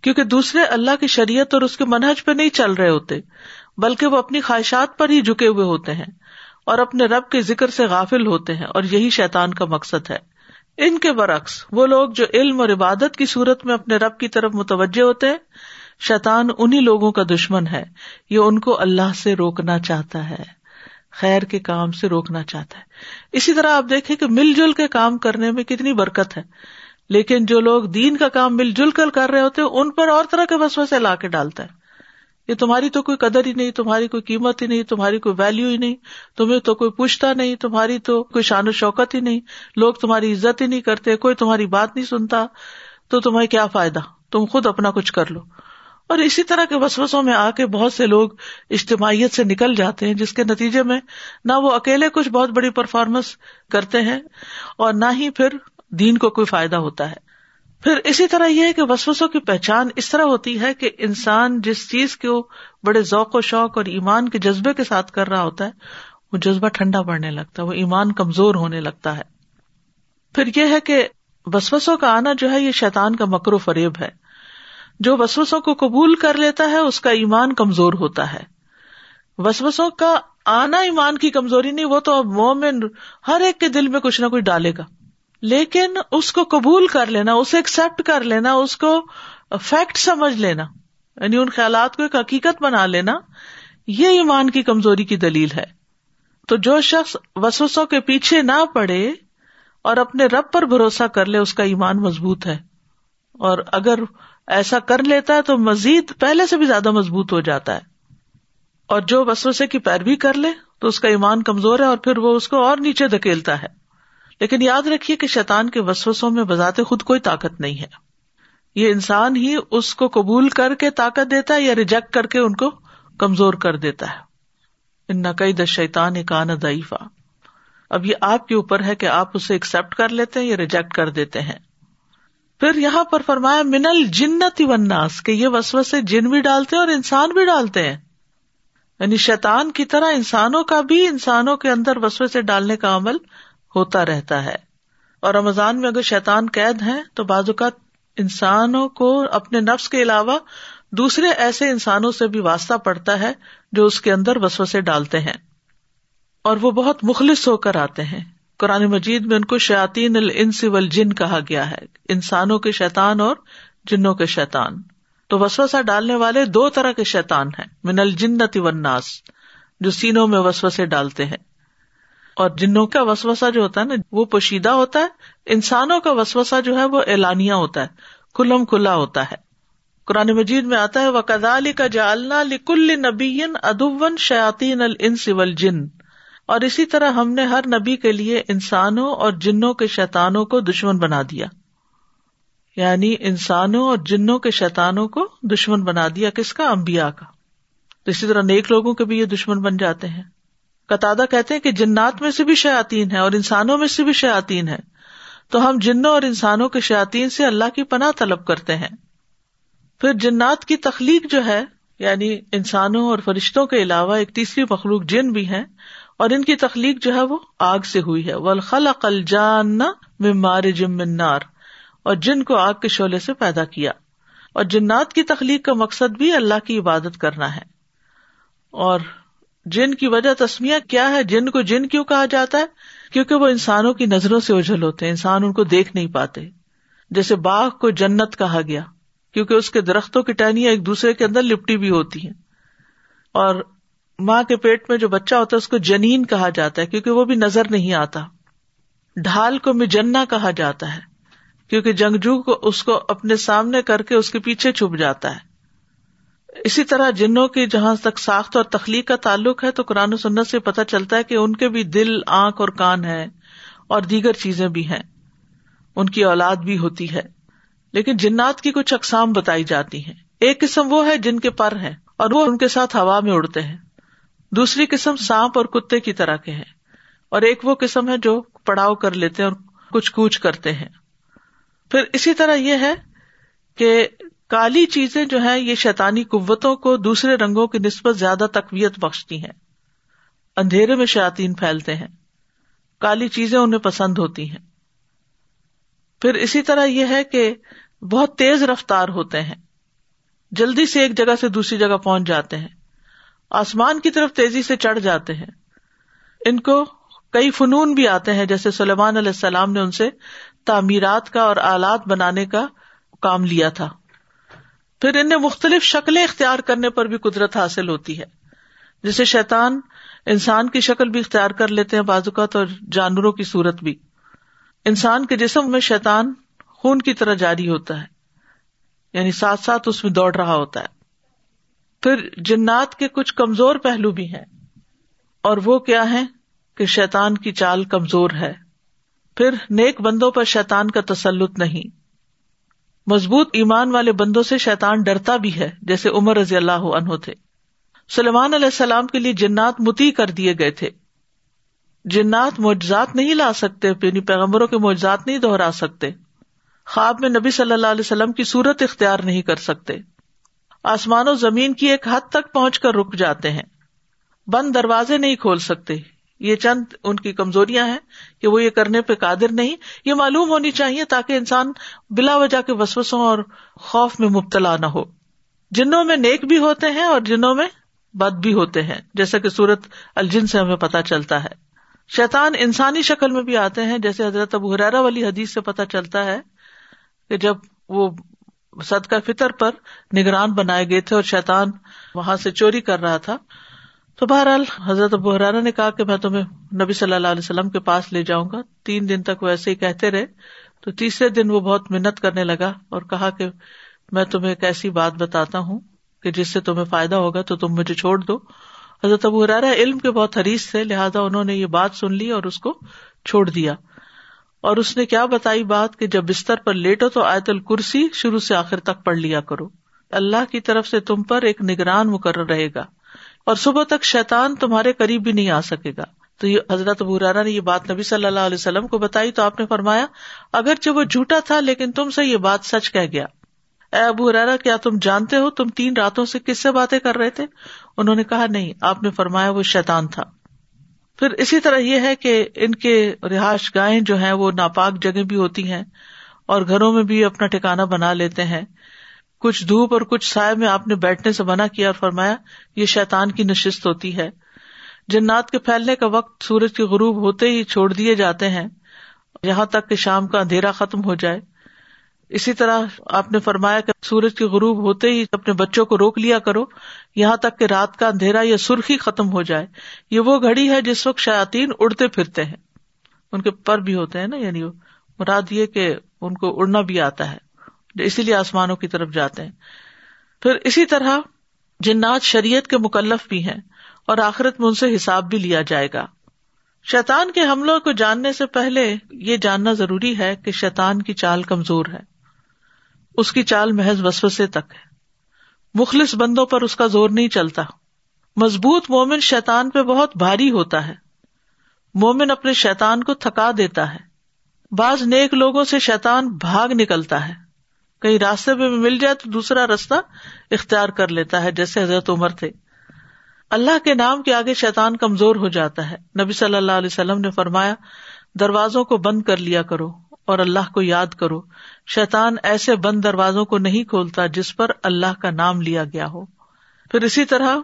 کیونکہ دوسرے اللہ کی شریعت اور اس کے منہج پہ نہیں چل رہے ہوتے، بلکہ وہ اپنی خواہشات پر ہی جھکے ہوئے ہوتے ہیں۔ اور اپنے رب کے ذکر سے غافل ہوتے ہیں اور یہی شیطان کا مقصد ہے۔ ان کے برعکس، وہ لوگ جو علم اور عبادت کی صورت میں اپنے رب کی طرف متوجہ ہوتے ہیں، شیطان انہیں لوگوں کا دشمن ہے، یہ ان کو اللہ سے روکنا چاہتا ہے، خیر کے کام سے روکنا چاہتا ہے۔ اسی طرح آپ دیکھیں کہ مل جل کے کام کرنے میں کتنی برکت ہے۔ لیکن جو لوگ دین کا کام مل جل کر کر رہے ہوتے ان پر اور طرح کے بس سے لا کے ڈالتا ہے یہ تمہاری تو کوئی قدر ہی نہیں، تمہاری کوئی قیمت ہی نہیں، تمہاری کوئی ویلو ہی نہیں، تمہیں تو کوئی پوچھتا نہیں، تمہاری تو کوئی شان و شوکت ہی نہیں۔ لوگ تمہاری عزت ہی نہیں کرتے، کوئی تمہاری بات نہیں سنتا، تو تمہیں کیا فائدہ؟ تم خود اپنا کچھ کر لو۔ اور اسی طرح کے وسوسوں میں آ کے بہت سے لوگ اجتماعیت سے نکل جاتے ہیں، جس کے نتیجے میں نہ وہ اکیلے کچھ بہت بڑی پرفارمنس کرتے ہیں اور نہ ہی پھر دین کو کوئی فائدہ ہوتا ہے۔ پھر اسی طرح یہ ہے کہ وسوسوں کی پہچان اس طرح ہوتی ہے کہ انسان جس چیز کو بڑے ذوق و شوق اور ایمان کے جذبے کے ساتھ کر رہا ہوتا ہے، وہ جذبہ ٹھنڈا پڑنے لگتا ہے، وہ ایمان کمزور ہونے لگتا ہے۔ پھر یہ ہے کہ وسوسوں کا آنا جو ہے، یہ شیطان کا مکر و فریب ہے۔ جو وسوسوں کو قبول کر لیتا ہے، اس کا ایمان کمزور ہوتا ہے۔ وسوسوں کا آنا ایمان کی کمزوری نہیں، وہ تو اب مومن ہر ایک کے دل میں کچھ نہ کچھ ڈالے گا۔ لیکن اس کو قبول کر لینا اسے ایکسپٹ کر لینا، اس کو فیکٹ سمجھ لینا یعنی ان خیالات کو ایک حقیقت بنا لینا، یہ ایمان کی کمزوری کی دلیل ہے۔ تو جو شخص وسوسوں کے پیچھے نہ پڑے اور اپنے رب پر بھروسہ کر لے، اس کا ایمان مضبوط ہے۔ اور اگر ایسا کر لیتا ہے تو مزید پہلے سے بھی زیادہ مضبوط ہو جاتا ہے۔ اور جو وسوسے کی پیروی کر لے، تو اس کا ایمان کمزور ہے اور پھر وہ اس کو اور نیچے دھکیلتا ہے۔ لیکن یاد رکھیے کہ شیطان کے وسوسوں میں بذات خود کوئی طاقت نہیں ہے۔ یہ انسان ہی اس کو قبول کر کے طاقت دیتا ہے یا ریجیکٹ کر کے ان کو کمزور کر دیتا ہے۔ ان نقی د شیتان کان دئیفا اب یہ آپ کے اوپر ہے کہ آپ اسے ایکسپٹ کر لیتے ہیں یا ریجیکٹ کر دیتے ہیں۔ پھر یہاں پر فرمایا منل جنت وناس کہ یہ وسوسے جن بھی ڈالتے ہیں اور انسان بھی ڈالتے ہیں۔ یعنی شیطان کی طرح انسانوں کا بھی انسانوں کے اندر وسوسے ڈالنے کا عمل ہوتا رہتا ہے۔ اور رمضان میں اگر شیطان قید ہے تو بعض اوقات انسانوں کو اپنے نفس کے علاوہ دوسرے ایسے انسانوں سے بھی واسطہ پڑتا ہے جو اس کے اندر وسو سے ڈالتے ہیں۔ اور وہ بہت مخلص ہو کر آتے ہیں۔ قرآن مجید میں ان کو شاطین الانس والجن کہا گیا ہے۔ انسانوں کے شیطان اور جنوں کے شیطان۔ تو وسوسہ ڈالنے والے دو طرح کے شیطان ہیں، من الجنت والناس، جو سینوں میں وسوسے ڈالتے ہیں۔ اور جنوں کا وسوسا جو ہوتا ہے نا، وہ پوشیدہ ہوتا ہے، انسانوں کا وسوسا جو ہے وہ اعلانیہ ہوتا ہے، کھلم کھلا ہوتا ہے۔ قرآن مجید میں آتا ہے وہ کدالی کا جالنا لکل نبی ادون شاطین النس جن اور اسی طرح ہم نے ہر نبی کے لیے انسانوں اور جنوں کے شیتانوں کو دشمن بنا دیا۔ یعنی انسانوں اور جنوں کے شیتانوں کو دشمن بنا دیا کس کا؟ امبیا کا۔ تو اسی طرح نیک لوگوں کے بھی یہ دشمن بن جاتے ہیں۔ قطع کہتے ہیں کہ جنات میں سے بھی شیاتین ہے اور انسانوں میں سے بھی شیاتین ہے تو ہم جنوں اور انسانوں کے شیاتین سے اللہ کی پناہ طلب کرتے ہیں۔ پھر جنات کی تخلیق جو ہے یعنی انسانوں اور فرشتوں کے علاوہ ایک تیسری مخلوق جن بھی ہے اور ان کی تخلیق جو ہے وہ آگ سے ہوئی ہے۔ ولخلا قل جان مار اور جن کو آگ کے شعلے سے پیدا کیا۔ اور جنات کی تخلیق کا مقصد بھی اللہ کی عبادت کرنا ہے۔ اور جن کی وجہ تسمیہ کیا ہے؟ جن کو جن کیوں کہا جاتا ہے؟ کیونکہ وہ انسانوں کی نظروں سے اجل ہوتے ہیں، انسان ان کو دیکھ نہیں پاتے۔ جیسے باغ کو جنت کہا گیا، کیونکہ اس کے درختوں کی ٹہنیاں ایک دوسرے کے اندر لپٹی بھی ہوتی ہیں۔ اور ماں کے پیٹ میں جو بچہ ہوتا ہے، اس کو جنین کہا جاتا ہے، کیونکہ وہ بھی نظر نہیں آتا۔ ڈھال کو مجنا کہا جاتا ہے، کیونکہ جنگجو کو اس کو اپنے سامنے کر کے اس کے پیچھے چھپ جاتا ہے۔ اسی طرح جنوں کی جہاں تک ساخت اور تخلیق کا تعلق ہے تو قرآن و سنت سے پتہ چلتا ہے کہ ان کے بھی دل، آنکھ اور کان ہے اور دیگر چیزیں بھی ہیں۔ ان کی اولاد بھی ہوتی ہے۔ لیکن جنات کی کچھ اقسام بتائی جاتی ہیں۔ ایک قسم وہ ہے جن کے پر ہے اور وہ ان کے ساتھ ہوا میں اڑتے ہیں۔ دوسری قسم سانپ اور کتے کی طرح کے ہیں۔ اور ایک وہ قسم ہے جو پڑاؤ کر لیتے ہیں اور کچھ کوچ کرتے ہیں۔ پھر اسی طرح یہ ہے کہ کالی چیزیں جو ہیں، یہ شیتانی قوتوں کو دوسرے رنگوں کی نسبت زیادہ تقویت بخشتی ہیں۔ اندھیرے میں شاطین پھیلتے ہیں۔ کالی چیزیں انہیں پسند ہوتی ہیں۔ پھر اسی طرح یہ ہے کہ بہت تیز رفتار ہوتے ہیں۔ جلدی سے ایک جگہ سے دوسری جگہ پہنچ جاتے ہیں۔ آسمان کی طرف تیزی سے چڑھ جاتے ہیں۔ ان کو کئی فنون بھی آتے ہیں، جیسے سلیمان علیہ السلام نے ان سے تعمیرات کا اور آلات بنانے کا کام لیا تھا۔ پھر انہیں مختلف شکلیں اختیار کرنے پر بھی قدرت حاصل ہوتی ہے۔ جیسے شیتان انسان کی شکل بھی اختیار کر لیتے ہیں بازوقات اور جانوروں کی صورت بھی۔ انسان کے جسم میں شیتان خون کی طرح جاری ہوتا ہے یعنی ساتھ ساتھ اس میں دوڑ رہا ہوتا ہے۔ پھر جنات کے کچھ کمزور پہلو بھی ہیں، اور وہ کیا ہے کہ شیتان کی چال کمزور ہے۔ پھر نیک بندوں پر شیتان کا تسلط نہیں۔ مضبوط ایمان والے بندوں سے شیتان ڈرتا بھی ہے، جیسے عمر رضی اللہ عنہ تھے۔ سلمان علیہ السلام کے لیے جنات متی کر دیے گئے تھے۔ جنات معجزات نہیں لا سکتے یعنی پیغمبروں کے معجزات نہیں دوہرا سکتے۔ خواب میں نبی صلی اللہ علیہ وسلم کی صورت اختیار نہیں کر سکتے۔ آسمان و زمین کی ایک حد تک پہنچ کر رک جاتے ہیں۔ بند دروازے نہیں کھول سکتے۔ یہ چند ان کی کمزوریاں ہیں کہ وہ یہ کرنے پہ قادر نہیں، یہ معلوم ہونی چاہیے تاکہ انسان بلا وجہ کے وسوسوں اور خوف میں مبتلا نہ ہو۔ جنوں میں نیک بھی ہوتے ہیں اور جنوں میں بد بھی ہوتے ہیں، جیسا کہ سورت الجن سے ہمیں پتا چلتا ہے۔ شیطان انسانی شکل میں بھی آتے ہیں، جیسے حضرت ابو حرارا والی حدیث سے پتا چلتا ہے کہ جب وہ صدقہ فطر پر نگران بنائے گئے تھے اور شیطان وہاں سے چوری کر رہا تھا تو بہرحال حضرت ابو حرارا نے کہا کہ میں تمہیں نبی صلی اللہ علیہ وسلم کے پاس لے جاؤں گا۔ تین دن تک وہ ایسے ہی کہتے رہے۔ تو تیسرے دن وہ بہت محنت کرنے لگا اور کہا کہ میں تمہیں ایک ایسی بات بتاتا ہوں کہ جس سے تمہیں فائدہ ہوگا تو تم مجھے چھوڑ دو۔ حضرت ابو حرارا علم کے بہت حریث تھے، لہٰذا انہوں نے یہ بات سن لی اور اس کو چھوڑ دیا۔ اور اس نے کیا بتائی بات کہ جب بستر پر لیٹو تو آیت الکرسی شروع سے آخر تک پڑھ لیا کرو۔ اللہ کی طرف سے تم پر ایک نگران مقرر رہے گا۔ اور صبح تک شیتان تمہارے قریب بھی نہیں آ سکے گا۔ تو یہ حضرت ابورارا نے یہ بات نبی صلی اللہ علیہ وسلم کو بتائی تو آپ نے فرمایا، اگرچہ وہ جھوٹا تھا، لیکن تم سے یہ بات سچ کہہ گیا۔ اے ابو رارا کیا تم جانتے ہو تم تین راتوں سے کس سے باتیں کر رہے تھے؟ انہوں نے کہا، نہیں، آپ نے فرمایا وہ شیتان تھا۔ پھر اسی طرح یہ ہے کہ ان کے رہائش گاہیں جو ہیں، وہ ناپاک جگہ بھی ہوتی ہیں اور گھروں میں بھی اپنا ٹھکانا بنا لیتے ہیں۔ کچھ دھوپ اور کچھ سائے میں آپ نے بیٹھنے سے منع کیا اور فرمایا، یہ شیتان کی نشست ہوتی ہے۔ جنات کے پھیلنے کا وقت سورج کے غروب ہوتے ہی چھوڑ دیے جاتے ہیں۔ یہاں تک کہ شام کا اندھیرا ختم ہو جائے۔ اسی طرح آپ نے فرمایا کہ سورج کے غروب ہوتے ہی اپنے بچوں کو روک لیا کرو۔ یہاں تک کہ رات کا اندھیرا یا سرخی ختم ہو جائے۔ یہ وہ گھڑی ہے جس وقت شاطین اڑتے پھرتے ہیں۔ ان کے پر بھی ہوتے ہیں نا یعنی مراد یہ کہ ان کو اڑنا بھی آتا ہے۔ اسی لیے آسمانوں کی طرف جاتے ہیں۔ پھر اسی طرح جنات شریعت کے مکلف بھی ہیں اور آخرت میں ان سے حساب بھی لیا جائے گا۔ شیتان کے حملوں کو جاننے سے پہلے یہ جاننا ضروری ہے کہ شیتان کی چال کمزور ہے۔ اس کی چال محض وسوسے تک ہے۔ مخلص بندوں پر اس کا زور نہیں چلتا۔ مضبوط مومن شیتان پہ بہت بھاری ہوتا ہے۔ مومن اپنے شیتان کو تھکا دیتا ہے۔ بعض نیک لوگوں سے شیتان بھاگ نکلتا ہے۔ کہیں راستے پہ مل جائے تو دوسرا راستہ اختیار کر لیتا ہے، جیسے حضرت عمر تھے۔ اللہ کے نام کے آگے شیتان کمزور ہو جاتا ہے۔ نبی صلی اللہ علیہ وسلم نے فرمایا، دروازوں کو بند کر لیا کرو اور اللہ کو یاد کرو۔ شیتان ایسے بند دروازوں کو نہیں کھولتا جس پر اللہ کا نام لیا گیا ہو۔ پھر اسی طرح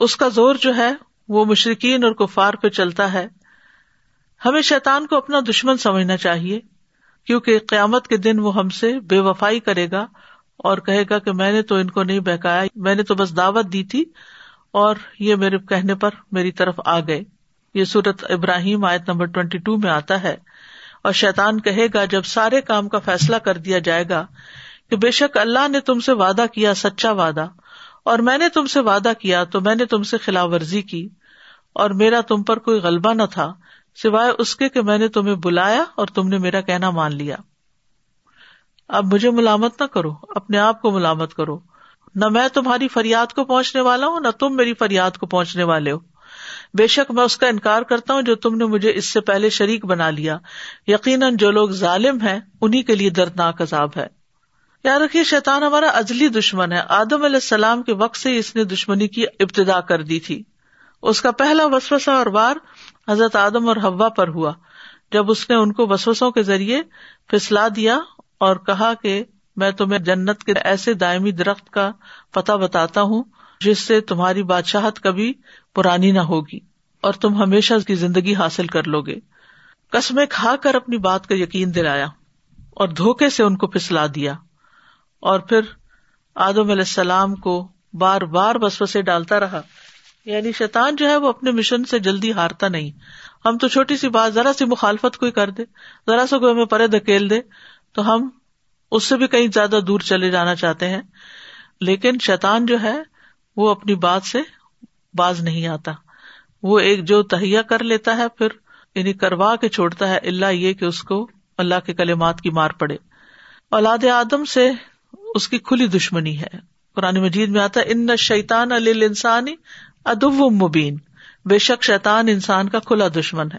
اس کا زور جو ہے، وہ مشرقین اور کفار پہ چلتا ہے۔ ہمیں شیتان کو اپنا دشمن سمجھنا چاہیے۔ کیونکہ قیامت کے دن وہ ہم سے بے وفائی کرے گا اور کہے گا کہ میں نے تو ان کو نہیں بہکایا، میں نے تو بس دعوت دی تھی اور یہ میرے کہنے پر میری طرف آ گئے۔ یہ سورت ابراہیم آیت نمبر ٹوینٹی ٹو میں آتا ہے۔ اور شیتان کہے گا، جب سارے کام کا فیصلہ کر دیا جائے گا کہ بے شک اللہ نے تم سے وعدہ کیا، سچا وعدہ۔ اور میں نے تم سے وعدہ کیا تو میں نے تم سے خلاف ورزی کی، اور میرا تم پر کوئی غلبہ نہ تھا۔ سوائے اس کے کہ میں نے تمہیں بلایا اور تم نے میرا کہنا مان لیا۔ اب مجھے ملامت نہ کرو، اپنے آپ کو ملامت کرو۔ نہ میں تمہاری فریاد کو پہنچنے والا ہوں، نہ تم میری فریاد کو پہنچنے والے ہو۔ بے شک میں اس کا انکار کرتا ہوں جو تم نے مجھے اس سے پہلے شریک بنا لیا۔ یقیناً جو لوگ ظالم ہیں انہیں کے لیے دردناک عذاب ہے۔ یاد رکھیے، شیطان ہمارا ازلی دشمن ہے۔ آدم علیہ السلام کے وقت سے اس نے دشمنی کی ابتدا کر دی تھی۔ اس کا پہلا وسوسا اور بار حضرت آدم اور ہوا پر ہوا۔ جب اس نے ان کو وسوسوں کے ذریعے پھسلا دیا اور کہا کہ میں تمہیں جنت کے ایسے دائمی درخت کا پتہ بتاتا ہوں جس سے تمہاری بادشاہت کبھی پرانی نہ ہوگی اور تم ہمیشہ کی زندگی حاصل کر لو گے۔ قسمیں کھا کر اپنی بات کا یقین دلایا اور دھوکے سے ان کو پھسلا دیا۔ اور پھر آدم علیہ السلام کو بار بار بسوسے ڈالتا رہا۔ یعنی شیطان جو ہے وہ اپنے مشن سے جلدی ہارتا نہیں۔ ہم تو چھوٹی سی بات، ذرا سی مخالفت کوئی کر دے، ذرا سا کوئی ہمیں پرے دھکیل دے، تو ہم اس سے بھی کہیں زیادہ دور چلے جانا چاہتے ہیں۔ لیکن شیطان جو ہے وہ اپنی بات سے باز نہیں آتا۔ وہ ایک جو تہیا کر لیتا ہے، پھر یعنی کروا کے چھوڑتا ہے اللہ یہ کہ اس کو اللہ کے کلمات کی مار پڑے۔ اولاد آدم سے اس کی کھلی دشمنی ہے۔ قرآن مجید میں آتا ہے، ان شیتان انسانی ادب مبین۔ بے شک شیتان انسان کا کھلا دشمن ہے۔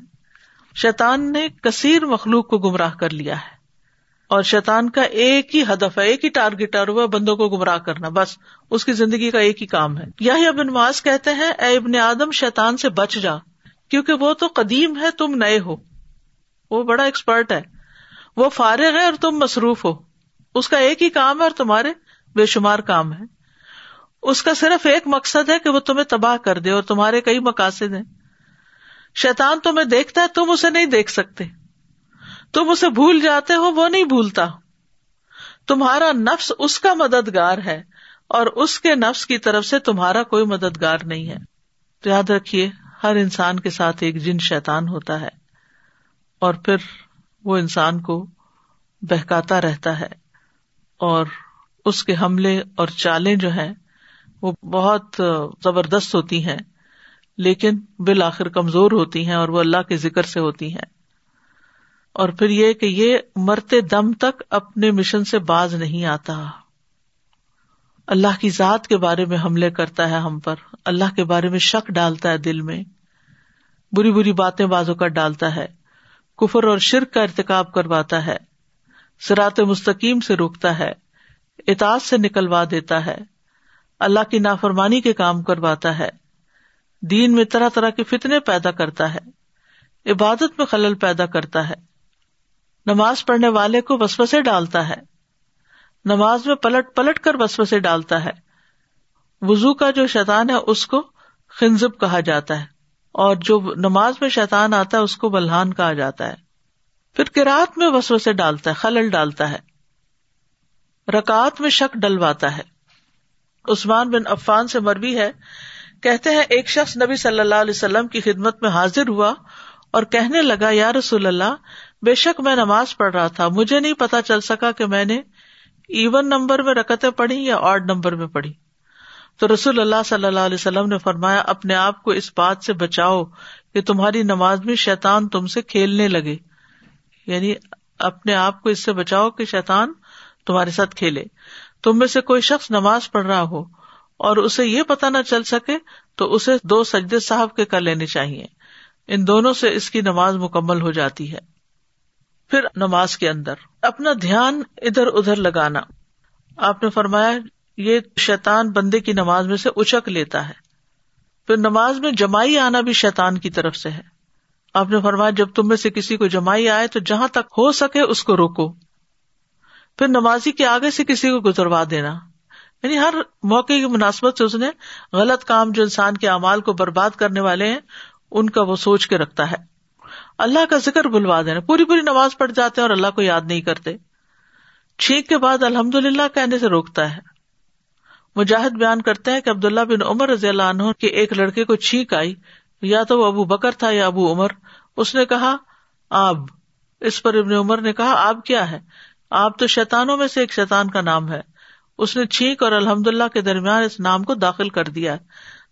شیتان نے کثیر مخلوق کو گمراہ کر لیا ہے۔ اور شیتان کا ایک ہی ہدف ہے، ایک ہی ٹارگیٹ ہے بندوں کو گمراہ کرنا۔ بس اس کی زندگی کا ایک ہی کام ہے۔ یہی ابن معاذ کہتے ہیں، اے ابن آدم شیتان سے بچ جا، کیونکہ وہ تو قدیم ہے، تم نئے ہو۔ وہ بڑا ایکسپرٹ ہے۔ وہ فارغ ہے اور تم مصروف ہو۔ اس کا ایک ہی کام ہے اور تمہارے بے شمار کام ہے۔ اس کا صرف ایک مقصد ہے کہ وہ تمہیں تباہ کر دے اور تمہارے کئی مقاصد ہیں۔ شیتان تمہیں دیکھتا ہے، تم اسے نہیں دیکھ سکتے۔ تم اسے بھول جاتے ہو، وہ نہیں بھولتا۔ تمہارا نفس اس کا مددگار ہے اور اس کے نفس کی طرف سے تمہارا کوئی مددگار نہیں ہے۔ تو یاد رکھیے، ہر انسان کے ساتھ ایک جن شیتان ہوتا ہے اور پھر وہ انسان کو بہکاتا رہتا ہے اور اس کے حملے اور چالیں جو ہیں وہ بہت زبردست ہوتی ہیں، لیکن بالآخر کمزور ہوتی ہیں اور وہ اللہ کے ذکر سے ہوتی ہیں۔ اور پھر یہ کہ یہ مرتے دم تک اپنے مشن سے باز نہیں آتا۔ اللہ کی ذات کے بارے میں حملے کرتا ہے ہم پر، اللہ کے بارے میں شک ڈالتا ہے دل میں۔ بری بری باتیں بازو کر ڈالتا ہے۔ کفر اور شرک کا ارتقاب کرواتا ہے۔ سرات مستقیم سے روکتا ہے۔ اطاعت سے نکلوا دیتا ہے۔ اللہ کی نافرمانی کے کام کرواتا ہے۔ دین میں طرح طرح کے فتنے پیدا کرتا ہے۔ عبادت میں خلل پیدا کرتا ہے۔ نماز پڑھنے والے کو وسو سے ڈالتا ہے۔ نماز میں پلٹ پلٹ کر وسو سے ڈالتا ہے۔ وزو کا جو شیطان ہے، اس کو خنزب کہا جاتا ہے۔ اور جو نماز میں شیطان آتا ہے، اس کو بلحان کہا جاتا ہے۔ پھر کراط میں وسو سے ڈالتا ہے، خلل ڈالتا ہے۔ رکعت میں شک ڈلواتا ہے۔ عثمان بن عفان سے مربی ہے، کہتے ہیں ایک شخص نبی صلی اللہ علیہ وسلم کی خدمت میں حاضر ہوا اور کہنے لگا، یا رسول اللہ، بے شک میں نماز پڑھ رہا تھا، مجھے نہیں پتا چل سکا کہ میں نے ایون نمبر میں رکتیں پڑھی یا آڈ نمبر میں پڑھی۔ تو رسول اللہ صلی اللہ علیہ وسلم نے فرمایا، اپنے آپ کو اس بات سے بچاؤ کہ تمہاری نماز میں شیتان تم سے کھیلنے لگے۔ یعنی اپنے آپ کو اس سے بچاؤ کہ شیتان تمہارے ساتھ کھیلے۔ تم میں سے کوئی شخص نماز پڑھ رہا ہو اور اسے یہ پتا نہ چل سکے تو اسے دو سجدے صاحب کے کر لینے چاہیے۔ ان دونوں سے اس کی نماز مکمل ہو جاتی ہے۔ پھر نماز کے اندر اپنا دھیان ادھر ادھر لگانا۔ آپ نے فرمایا یہ شیتان بندے کی نماز میں سے اچک لیتا ہے۔ پھر نماز میں جمائی آنا بھی شیتان کی طرف سے ہے۔ آپ نے فرمایا جب تم میں سے کسی کو جمائی آئے تو جہاں تک ہو سکے اس کو روکو۔ پھر نمازی کے آگے سے کسی کو گزروا دینا۔ یعنی ہر موقع کی مناسبت سے اس نے غلط کام جو انسان کے اعمال کو برباد کرنے والے ہیں، ان کا وہ سوچ کے رکھتا ہے۔ اللہ کا ذکر بلوا دینا۔ پوری پوری نماز پڑھ جاتے ہیں اور اللہ کو یاد نہیں کرتے۔ چھینک کے بعد الحمد للہ کہنے سے روکتا ہے۔ مجاہد بیان کرتے ہیں کہ عبداللہ بن عمر رضی اللہ عنہ کے ایک لڑکے کو چھینک آئی۔ یا تو وہ ابو بکر تھا یا ابو عمر۔ اس نے کہا، آب. اس پر ابن عمر نے کہا، آب کیا ہے؟ آپ تو شیتانوں میں سے ایک شیتان کا نام ہے۔ اس نے چھینک اور الحمد اللہ کے درمیان اس نام کو داخل کر دیا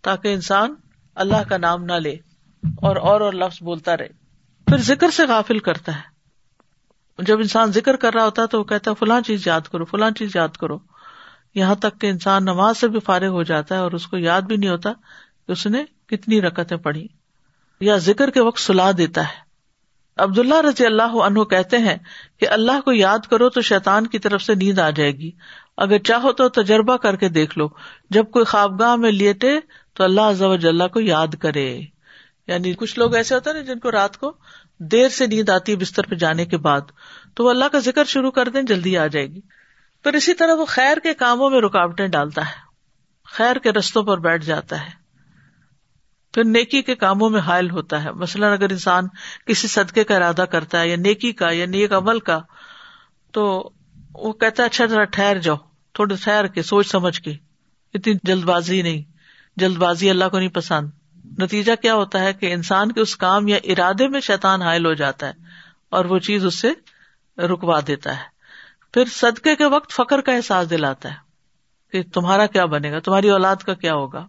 تاکہ انسان اللہ کا نام نہ لے اور اور اور لفظ بولتا رہے۔ پھر ذکر سے غافل کرتا ہے۔ جب انسان ذکر کر رہا ہوتا ہے تو وہ کہتا ہے، فلاں چیز یاد کرو، فلاں چیز یاد کرو۔ یہاں تک کہ انسان نماز سے بھی فارغ ہو جاتا ہے اور اس کو یاد بھی نہیں ہوتا کہ اس نے کتنی رکتیں پڑھی۔ یا ذکر کے وقت سلا دیتا ہے۔ عبد اللہ رضی اللہ عنہ کہتے ہیں کہ اللہ کو یاد کرو تو شیطان کی طرف سے نیند آ جائے گی۔ اگر چاہو تو تجربہ کر کے دیکھ لو۔ جب کوئی خوابگاہ میں لیٹے تو اللہ کو یاد کرے۔ یعنی کچھ لوگ ایسے ہوتے ہیں جن کو رات کو دیر سے نیند آتی ہے بستر پہ جانے کے بعد۔ تو وہ اللہ کا ذکر شروع کر دیں، جلدی آ جائے گی۔ پھر اسی طرح وہ خیر کے کاموں میں رکاوٹیں ڈالتا ہے۔ خیر کے رستوں پر بیٹھ جاتا ہے۔ پھر نیکی کے کاموں میں حائل ہوتا ہے۔ مثلاً اگر انسان کسی صدقے کا ارادہ کرتا ہے یا نیکی کا یا نیک عمل کا، تو وہ کہتا ہے اچھا ذرا ٹھہر جاؤ تھوڑے ٹھہر کے، سوچ سمجھ کے۔ اتنی جلد بازی نہیں۔ جلد بازی اللہ کو نہیں پسند۔ نتیجہ کیا ہوتا ہے کہ انسان کے اس کام یا ارادے میں شیطان حائل ہو جاتا ہے اور وہ چیز اس سے رکوا دیتا ہے۔ پھر صدقے کے وقت فخر کا احساس دلاتا ہے کہ تمہارا کیا بنے گا؟ تمہاری اولاد کا کیا ہوگا؟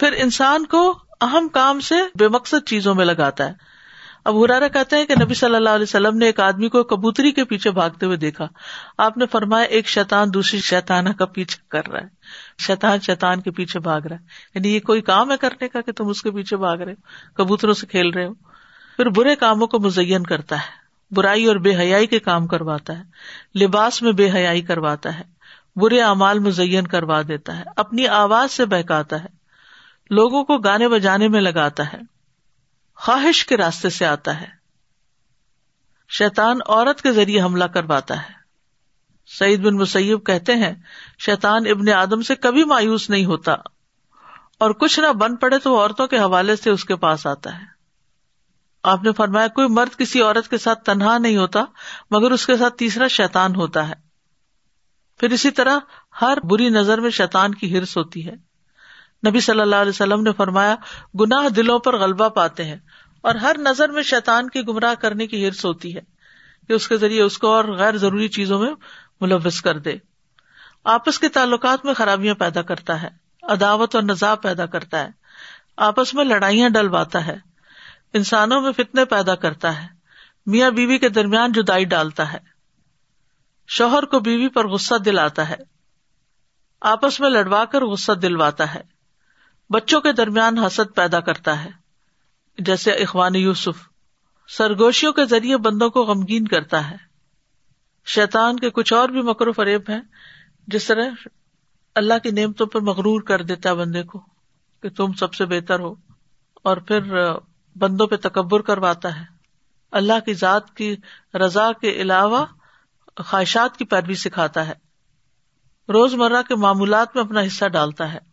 پھر انسان کو اہم کام سے بے مقصد چیزوں میں لگاتا ہے۔ اب ہرارا کہتے ہیں کہ نبی صلی اللہ علیہ وسلم نے ایک آدمی کو کبوتری کے پیچھے بھاگتے ہوئے دیکھا۔ آپ نے فرمایا، ایک شیتان دوسری شیتانہ کا پیچھے کر رہا ہے۔ شیتان شیتان کے پیچھے بھاگ رہا ہے۔ یعنی یہ کوئی کام ہے کرنے کا کہ تم اس کے پیچھے بھاگ رہے ہو، کبوتروں سے کھیل رہے ہو۔ پھر برے کاموں کو مزین کرتا ہے، برائی اور بے حیائی کے کام کرواتا ہے، لباس میں بے حیائی کرواتا ہے، برے اعمال مزین کروا دیتا ہے، اپنی آواز سے بہکاتا ہے۔ لوگوں کو گانے بجانے میں لگاتا ہے۔ خواہش کے راستے سے آتا ہے۔ شیتان عورت کے ذریعے حملہ کرواتا ہے۔ سعید بن مسیب کہتے ہیں شیتان ابن آدم سے کبھی مایوس نہیں ہوتا۔ اور کچھ نہ بن پڑے تو عورتوں کے حوالے سے اس کے پاس آتا ہے۔ آپ نے فرمایا، کوئی مرد کسی عورت کے ساتھ تنہا نہیں ہوتا، مگر اس کے ساتھ تیسرا شیتان ہوتا ہے۔ پھر اسی طرح ہر بری نظر میں شیتان کی ہرس ہوتی ہے۔ نبی صلی اللہ علیہ وسلم نے فرمایا، گناہ دلوں پر غلبہ پاتے ہیں اور ہر نظر میں شیطان کی گمراہ کرنے کی ہرس ہوتی ہے کہ اس کے ذریعے اس کو اور غیر ضروری چیزوں میں ملوث کر دے۔ آپس کے تعلقات میں خرابیاں پیدا کرتا ہے، عداوت اور نظاب پیدا کرتا ہے، آپس میں لڑائیاں ڈلواتا ہے، انسانوں میں فتنے پیدا کرتا ہے، میاں بیوی کے درمیان جدائی ڈالتا ہے، شوہر کو بیوی پر غصہ دلاتا ہے، آپس میں لڑوا کر غصہ دلواتا ہے۔ بچوں کے درمیان حسد پیدا کرتا ہے۔ جیسے اخوان یوسف، سرگوشیوں کے ذریعے بندوں کو غمگین کرتا ہے۔ شیطان کے کچھ اور بھی مکر و فریب ہیں، جس طرح اللہ کی نعمتوں پر مغرور کر دیتا ہے بندے کو کہ تم سب سے بہتر ہو اور پھر بندوں پہ تکبر کرواتا ہے۔ اللہ کی ذات کی رضا کے علاوہ خواہشات کی پیروی سکھاتا ہے۔ روز مرہ کے معمولات میں اپنا حصہ ڈالتا ہے۔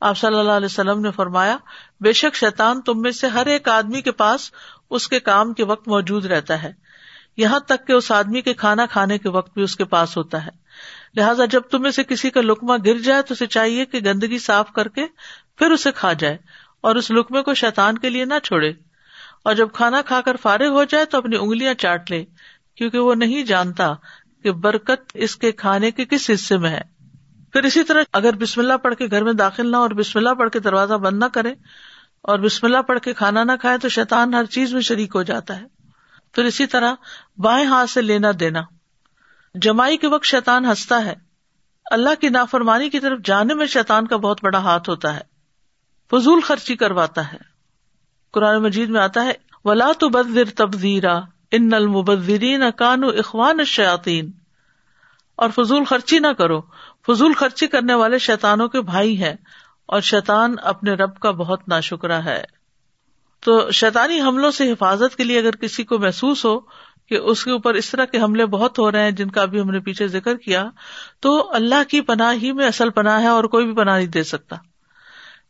آپ صلی اللہ علیہ وسلم نے فرمایا، بے شک شیطان تم میں سے ہر ایک آدمی کے پاس اس کے کام کے وقت موجود رہتا ہے۔ یہاں تک کہ اس آدمی کے کھانا کھانے کے وقت بھی اس کے پاس ہوتا ہے۔ لہٰذا جب تمہیں سے کسی کا لکما گر جائے تو اسے چاہیے کہ گندگی صاف کر کے پھر اسے کھا جائے اور اس لکمے کو شیتان کے لیے نہ چھوڑے۔ اور جب کھانا کھا کر فارغ ہو جائے تو اپنی انگلیاں چاٹ لے، کیونکہ وہ نہیں جانتا کہ برکت اس کے کھانے کے کس حصے میں ہے۔ پھر اسی طرح اگر بسم اللہ پڑھ کے گھر میں داخل نہ اور بسم اللہ پڑھ کے دروازہ بند نہ کرے اور بسم اللہ پڑھ کے کھانا نہ کھائے تو شیطان ہر چیز میں شریک ہو جاتا ہے۔ پھر اسی طرح بائیں ہاتھ سے لینا دینا۔ جمائی کے وقت شیطان ہنستا ہے۔ اللہ کی نافرمانی کی طرف جانے میں شیطان کا بہت بڑا ہاتھ ہوتا ہے۔ فضول خرچی کرواتا ہے۔ قرآن مجید میں آتا ہے، ولا تو بدر تبدیرا ان المبذرین کانو اخوان شیاتین اور فضول خرچی نہ کرو۔ فضول خرچی کرنے والے شیتانوں کے بھائی ہیں اور شیتان اپنے رب کا بہت ناشکرا ہے۔ تو شیطانی حملوں سے حفاظت کے لیے اگر کسی کو محسوس ہو کہ اس کے اوپر اس طرح کے حملے بہت ہو رہے ہیں جن کا ابھی ہم نے پیچھے ذکر کیا، تو اللہ کی پناہ ہی میں اصل پناہ ہے اور کوئی بھی پناہ نہیں دے سکتا۔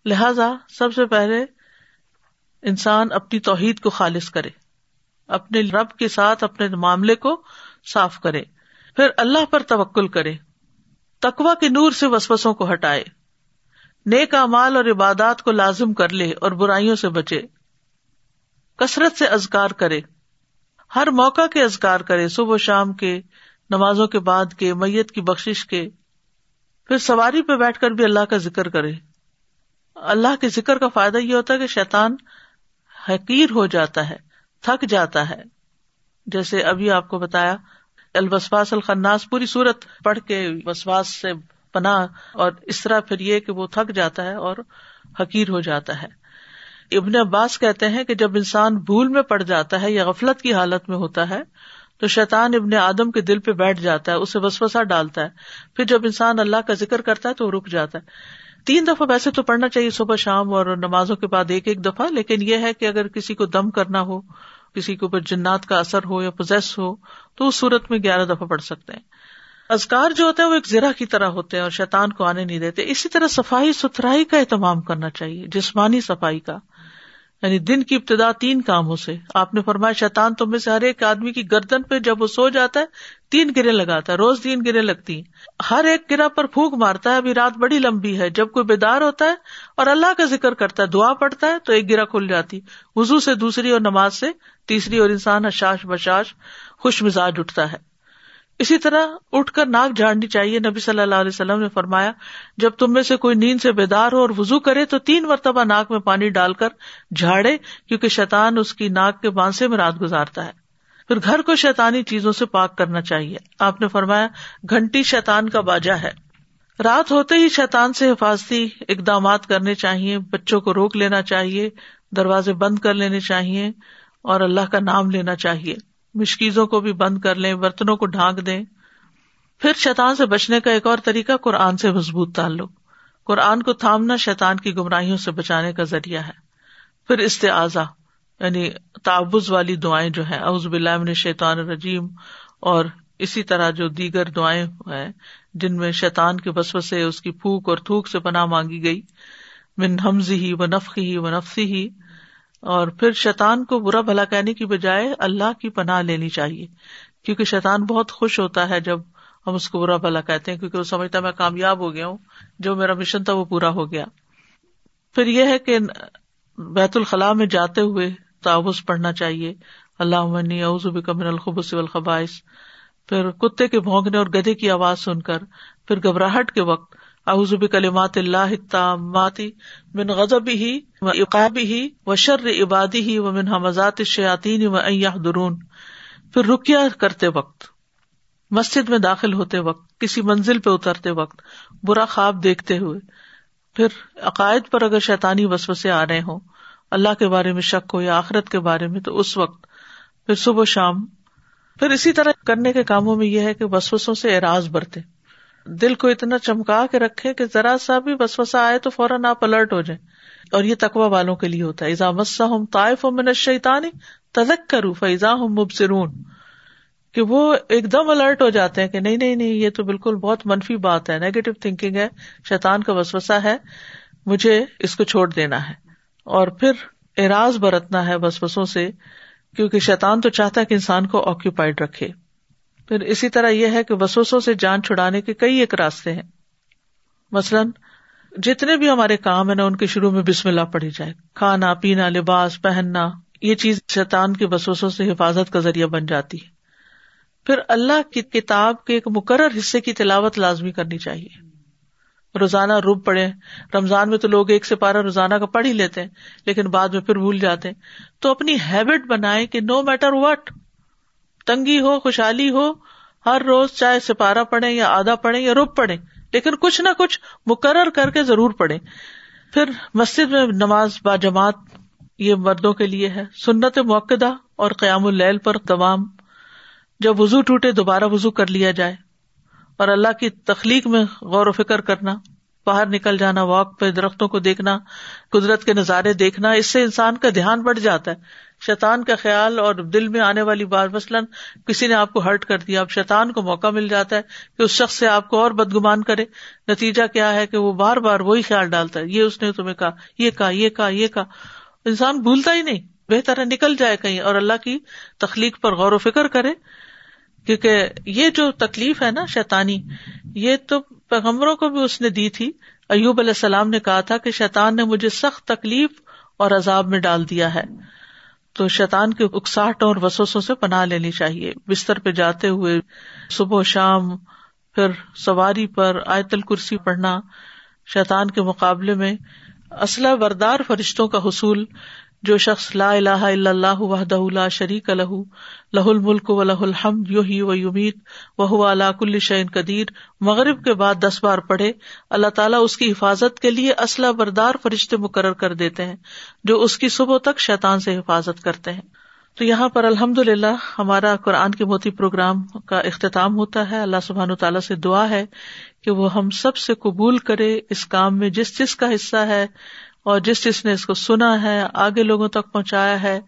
لہذا سب سے پہلے انسان اپنی توحید کو خالص کرے، اپنے رب کے ساتھ اپنے معاملے کو صاف کرے، پھر اللہ پر توکل کرے۔ تکوا کے نور سے وسوسوں کو ہٹائے۔ نیک امال اور عبادات کو لازم کر لے اور برائیوں سے بچے۔ کثرت سے ازگار کرے۔ ہر موقع کے ازگار کرے، صبح و شام کے، نمازوں کے بعد کے، میت کی بخش کے۔ پھر سواری پہ بیٹھ کر بھی اللہ کا ذکر کرے۔ اللہ کے ذکر کا فائدہ یہ ہوتا ہے کہ شیطان حقیر ہو جاتا ہے، تھک جاتا ہے۔ جیسے ابھی آپ کو بتایا البسواس الخناس، پوری صورت پڑھ کے وسواس سے پناہ، اور اس طرح پھر یہ کہ وہ تھک جاتا ہے اور حقیر ہو جاتا ہے۔ ابن عباس کہتے ہیں کہ جب انسان بھول میں پڑ جاتا ہے یا غفلت کی حالت میں ہوتا ہے، تو شیطان ابن آدم کے دل پہ بیٹھ جاتا ہے، اسے وسوسا ڈالتا ہے۔ پھر جب انسان اللہ کا ذکر کرتا ہے تو وہ رک جاتا ہے۔ تین دفعہ ویسے تو پڑھنا چاہیے صبح شام اور نمازوں کے بعد ایک ایک دفعہ، لیکن یہ ہے کہ اگر کسی کو دم کرنا ہو کسی کے اوپر جنات کا اثر ہو یا پوزیس ہو، تو اس صورت میں گیارہ دفعہ پڑھ سکتے ہیں۔ ازکار جو ہوتا ہے وہ ایک زرا کی طرح ہوتے ہیں اور شیطان کو آنے نہیں دیتے۔ اسی طرح صفائی ستھرائی کا اہتمام کرنا چاہیے، جسمانی صفائی کا۔ یعنی دن کی ابتدا تین کاموں سے۔ آپ نے فرمایا، شیطان تم میں سے ہر ایک آدمی کی گردن پہ جب وہ سو جاتا ہے، تین گرے لگاتا ہے، روز تین گرے لگتی ہیں۔ ہر ایک گرا پر پھونک مارتا ہے، ابھی رات بڑی لمبی ہے۔ جب کوئی بیدار ہوتا ہے اور اللہ کا ذکر کرتا ہے، دعا پڑتا ہے، تو ایک گرا کھل جاتی۔ وزو سے دوسری اور نماز سے تیسری اور انسان اشاش بشاش خوش مزاج اٹھتا ہے۔ اسی طرح اٹھ کر ناک جھاڑنی چاہیے۔ نبی صلی اللہ علیہ وسلم نے فرمایا، جب تم میں سے کوئی نیند سے بیدار ہو اور وزو کرے تو تین مرتبہ ناک میں پانی ڈال کر جھاڑے، کیونکہ شیطان اس کی ناک کے بانسے میں رات گزارتا ہے۔ پھر گھر کو شیطانی چیزوں سے پاک کرنا چاہیے۔ آپ نے فرمایا، گھنٹی شیطان کا باجا ہے۔ رات ہوتے ہی شیطان سے حفاظتی اقدامات کرنے چاہیے۔ بچوں کو روک لینا چاہیے۔ دروازے بند کر لینے چاہیے۔ اور اللہ کا نام لینا چاہیے۔ مشکیزوں کو بھی بند کر لیں، برتنوں کو ڈھانک دیں۔ پھر شیطان سے بچنے کا ایک اور طریقہ قرآن سے مضبوط تعلق۔ قرآن کو تھامنا شیطان کی گمراہیوں سے بچانے کا ذریعہ ہے۔ پھر استعضا یعنی تعوض والی دعائیں جو ہے اعوذ باللہ من شیطان الرجیم۔ اور اسی طرح جو دیگر دعائیں ہیں، جن میں شیطان کے بسو سے اس کی پھوک اور تھوک سے پناہ مانگی گئی۔ من حمزی ہی و نفقی ہی و نفسی ہی اور پھر شیطان کو برا بھلا کہنے کی بجائے اللہ کی پناہ لینی چاہیے، کیونکہ شیطان بہت خوش ہوتا ہے جب ہم اس کو برا بھلا کہتے ہیں، کیونکہ وہ سمجھتا میں کامیاب ہو گیا ہوں، جو میرا مشن تھا وہ پورا ہو گیا۔ پھر یہ ہے کہ بیت الخلاء میں جاتے ہوئے تعوض پڑھنا چاہیے۔ اللہ عمنی اعظب کمن الخبص الخبائش پھر کتے کے بھونکنے اور گدے کی آواز سن کر پھر گھبراہٹ کے وقت احزب کلمات اللہ ماتی من غزب ہی و اقاب ہی و شر عبادی و من حمزات شیاطین و ایاح درون پھر رکیا کرتے وقت، مسجد میں داخل ہوتے وقت، کسی منزل پہ اترتے وقت، برا خواب دیکھتے ہوئے۔ پھر عقائد پر اگر شیطانی وسوسے آ رہے ہوں، اللہ کے بارے میں شک ہو یا آخرت کے بارے میں، تو اس وقت، پھر صبح شام۔ پھر اسی طرح کرنے کے کاموں میں یہ ہے کہ وسوسوں سے اراض برتے۔ دل کو اتنا چمکا کے رکھے کہ ذرا سا بھی بس وسا آئے تو فوراً آپ الرٹ ہو جائیں۔ اور یہ تقوا والوں کے لیے ہوتا ہے۔ ایزا مسا ہم طائف من شیتانی تزک کرو فیضا ہم مبصرون۔ کہ وہ ایک دم الرٹ ہو جاتے ہیں کہ نہیں نہیں نہیں، یہ تو بالکل بہت منفی بات ہے۔ نیگیٹو تھنکنگ ہے۔ شیطان کا وسوسا ہے۔ مجھے اس کو چھوڑ دینا ہے۔ اور پھر اراض برتنا ہے بس بسوں سے، کیونکہ شیطان تو چاہتا ہے کہ انسان کو آکوپائڈ رکھے۔ پھر اسی طرح یہ ہے کہ وسوسوں سے جان چھڑانے کے کئی ایک راستے ہیں۔ مثلاً، جتنے بھی ہمارے کام ہیں نا ان کے شروع میں بسم اللہ پڑھی جائے۔ کھانا، پینا، لباس، پہننا، یہ چیز شیطان کے وسوسوں سے حفاظت کا ذریعہ بن جاتی ہے۔ پھر اللہ کی کتاب کے ایک مقرر حصے کی تلاوت لازمی کرنی چاہیے۔ روزانہ روب پڑے رمضان میں تو لوگ ایک سے پارا روزانہ کا پڑھ ہی لیتے ہیں، لیکن بعد میں پھر بھول جاتے ہیں۔ تو اپنی ہیبٹ بنائے کہ نو میٹر وٹ تنگی ہو، خوشحالی ہو، ہر روز چاہے سپارہ پڑھے یا آدھا پڑھے یا روب پڑھے لیکن کچھ نہ کچھ مقرر کر کے ضرور پڑھے پھر مسجد میں نماز با جماعت یہ مردوں کے لیے ہے۔ سنت موقع اور قیام العل پر تمام جب وزو ٹوٹے، دوبارہ وزو کر لیا جائے۔ اور اللہ کی تخلیق میں غور و فکر کرنا۔ باہر نکل جانا، واک پہ درختوں کو دیکھنا، قدرت کے نظارے دیکھنا، اس سے انسان کا دھیان بڑھ جاتا ہے۔ شیطان کا خیال اور دل میں آنے والی بات، مثلاً کسی نے آپ کو ہرٹ کر دیا، اب شیطان کو موقع مل جاتا ہے کہ اس شخص سے آپ کو اور بدگمان کرے۔ نتیجہ کیا ہے کہ وہ بار بار وہی خیال ڈالتا ہے، یہ اس نے تمہیں کہا، یہ کہا یہ کہا یہ کہا۔ انسان بھولتا ہی نہیں، بہتر ہے نکل جائے کہیں اور اللہ کی تخلیق پر غور و فکر کرے۔ کیونکہ یہ جو تکلیف ہے نا شیطانی، یہ تو پیغمبروں کو بھی اس نے دی تھی۔ ایوب علیہ السلام نے کہا تھا کہ شیطان نے مجھے سخت تکلیف اور عذاب میں ڈال دیا ہے۔ تو شیطان کے اکساہٹوں اور وسوسوں سے پناہ لینی چاہیے۔ بستر پہ جاتے ہوئے صبح و شام پھر سواری پر آیت الکرسی پڑھنا، شیطان کے مقابلے میں اسلح بردار فرشتوں کا حصول جو شخص لا الہ الا اللہ وحدہ لا شریک لہ لہ الملک و لہ الحمد، یحیی و یمیت وهو علی کل شیء قدیر۔ مغرب کے بعد دس بار پڑھے، اللہ تعالیٰ اس کی حفاظت کے لیے اسلحہ بردار فرشتے مقرر کر دیتے ہیں، جو اس کی صبح تک شیطان سے حفاظت کرتے ہیں۔ تو یہاں پر الحمد للہ ہمارا قرآن کے موتی پروگرام کا اختتام ہوتا ہے۔ اللہ سبحان تعالیٰ سے دعا ہے کہ وہ ہم سب سے قبول کرے، اس کام میں جس جس کا حصہ ہے اور جس جس نے اس کو سنا ہے، آگے لوگوں تک پہنچایا ہے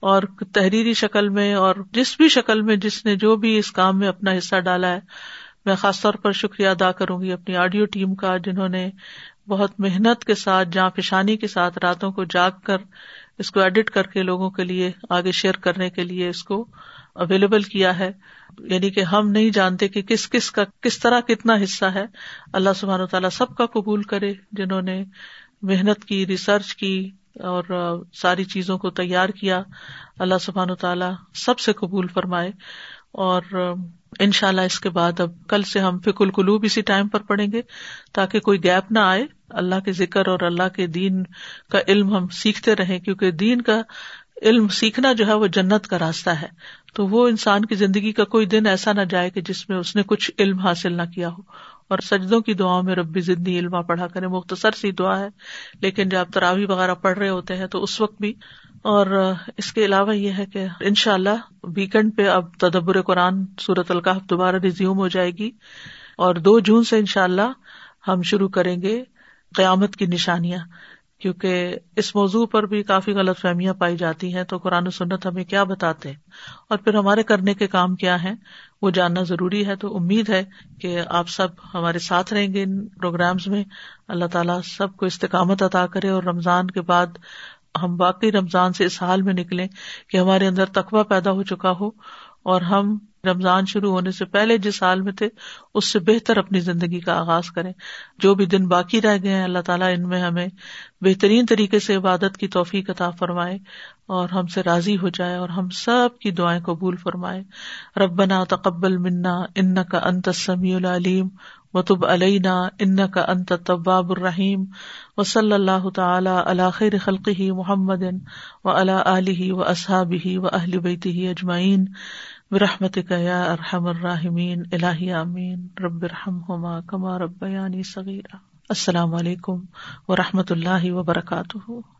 اور تحریری شکل میں اور جس بھی شکل میں جس نے جو بھی اس کام میں اپنا حصہ ڈالا ہے، میں خاص طور پر شکریہ ادا کروں گی اپنی آڈیو ٹیم کا، جنہوں نے بہت محنت کے ساتھ جہاں پشانی کے ساتھ راتوں کو جاگ کر اس کو ایڈٹ کر کے لوگوں کے لیے آگے شیئر کرنے کے لیے اس کو اویلیبل کیا ہے۔ یعنی کہ ہم نہیں جانتے کہ کس کس کا، کس طرح کتنا حصہ ہے۔ اللہ سبحانہ و تعالیٰ سب کا قبول کرے، جنہوں نے محنت کی ریسرچ کی اور ساری چیزوں کو تیار کیا۔ اللہ سبحان و تعالیٰ سب سے قبول فرمائے اور ان شاء اللہ اس کے بعد اب کل سے ہم فک القلوب اسی ٹائم پر پڑھیں گے تاکہ کوئی گیپ نہ آئے۔ اللہ کے ذکر اور اللہ کے دین کا علم ہم سیکھتے رہیں، کیونکہ دین کا علم سیکھنا جو ہے وہ جنت کا راستہ ہے۔ تو وہ انسان کی زندگی کا کوئی دن ایسا نہ جائے کہ جس میں اس نے کچھ علم حاصل نہ کیا ہو۔ اور سجدوں کی دعاؤں میں ربی زندگی علما پڑھا کرے، مختصر سی دعا ہے، لیکن جب تراوی وغیرہ پڑھ رہے ہوتے ہیں تو اس وقت بھی۔ اور اس کے علاوہ یہ ہے کہ ان شاء اللہ ویکینڈ پہ اب تدبر قرآن صورت القاف دوبارہ ریزیوم ہو جائے گی۔ اور دو جون سے ان شاء اللہ ہم شروع کریں گے قیامت کی نشانیاں، کیونکہ اس موضوع پر بھی کافی غلط فہمیاں پائی جاتی ہیں۔ تو قرآن و سنت ہمیں کیا بتاتے اور پھر ہمارے کرنے کے کام کیا ہیں؟ وہ جاننا ضروری ہے تو امید ہے کہ آپ سب ہمارے ساتھ رہیں گے ان پروگرامز میں۔ اللہ تعالیٰ سب کو استقامت عطا کرے اور رمضان کے بعد ہم باقی رمضان سے اس حال میں نکلیں کہ ہمارے اندر تقوی پیدا ہو چکا ہو اور ہم رمضان شروع ہونے سے پہلے جس حال میں تھے، اس سے بہتر اپنی زندگی کا آغاز کریں۔ جو بھی دن باقی رہ گئے ہیں، اللہ تعالیٰ ان میں ہمیں بہترین طریقے سے عبادت کی توفیق عطا فرمائے اور ہم سے راضی ہو جائے اور ہم سب کی دعائیں قبول فرمائے۔ ربنا تقبل منا ان کا انت سمیع العلیم وطب علینا ان کا انت طباب الرحیم و صلی اللہ تعالی علاخر خلقی محمد و اللہ علیہ و اصحاب ہی و اہل بیتی اجمعین۔ برحمت یا ارحم الراحمین، الہی آمین، رب الرحم کما رب یعنی صغیرہ السلام علیکم و رحمۃ اللہ وبرکاتہ۔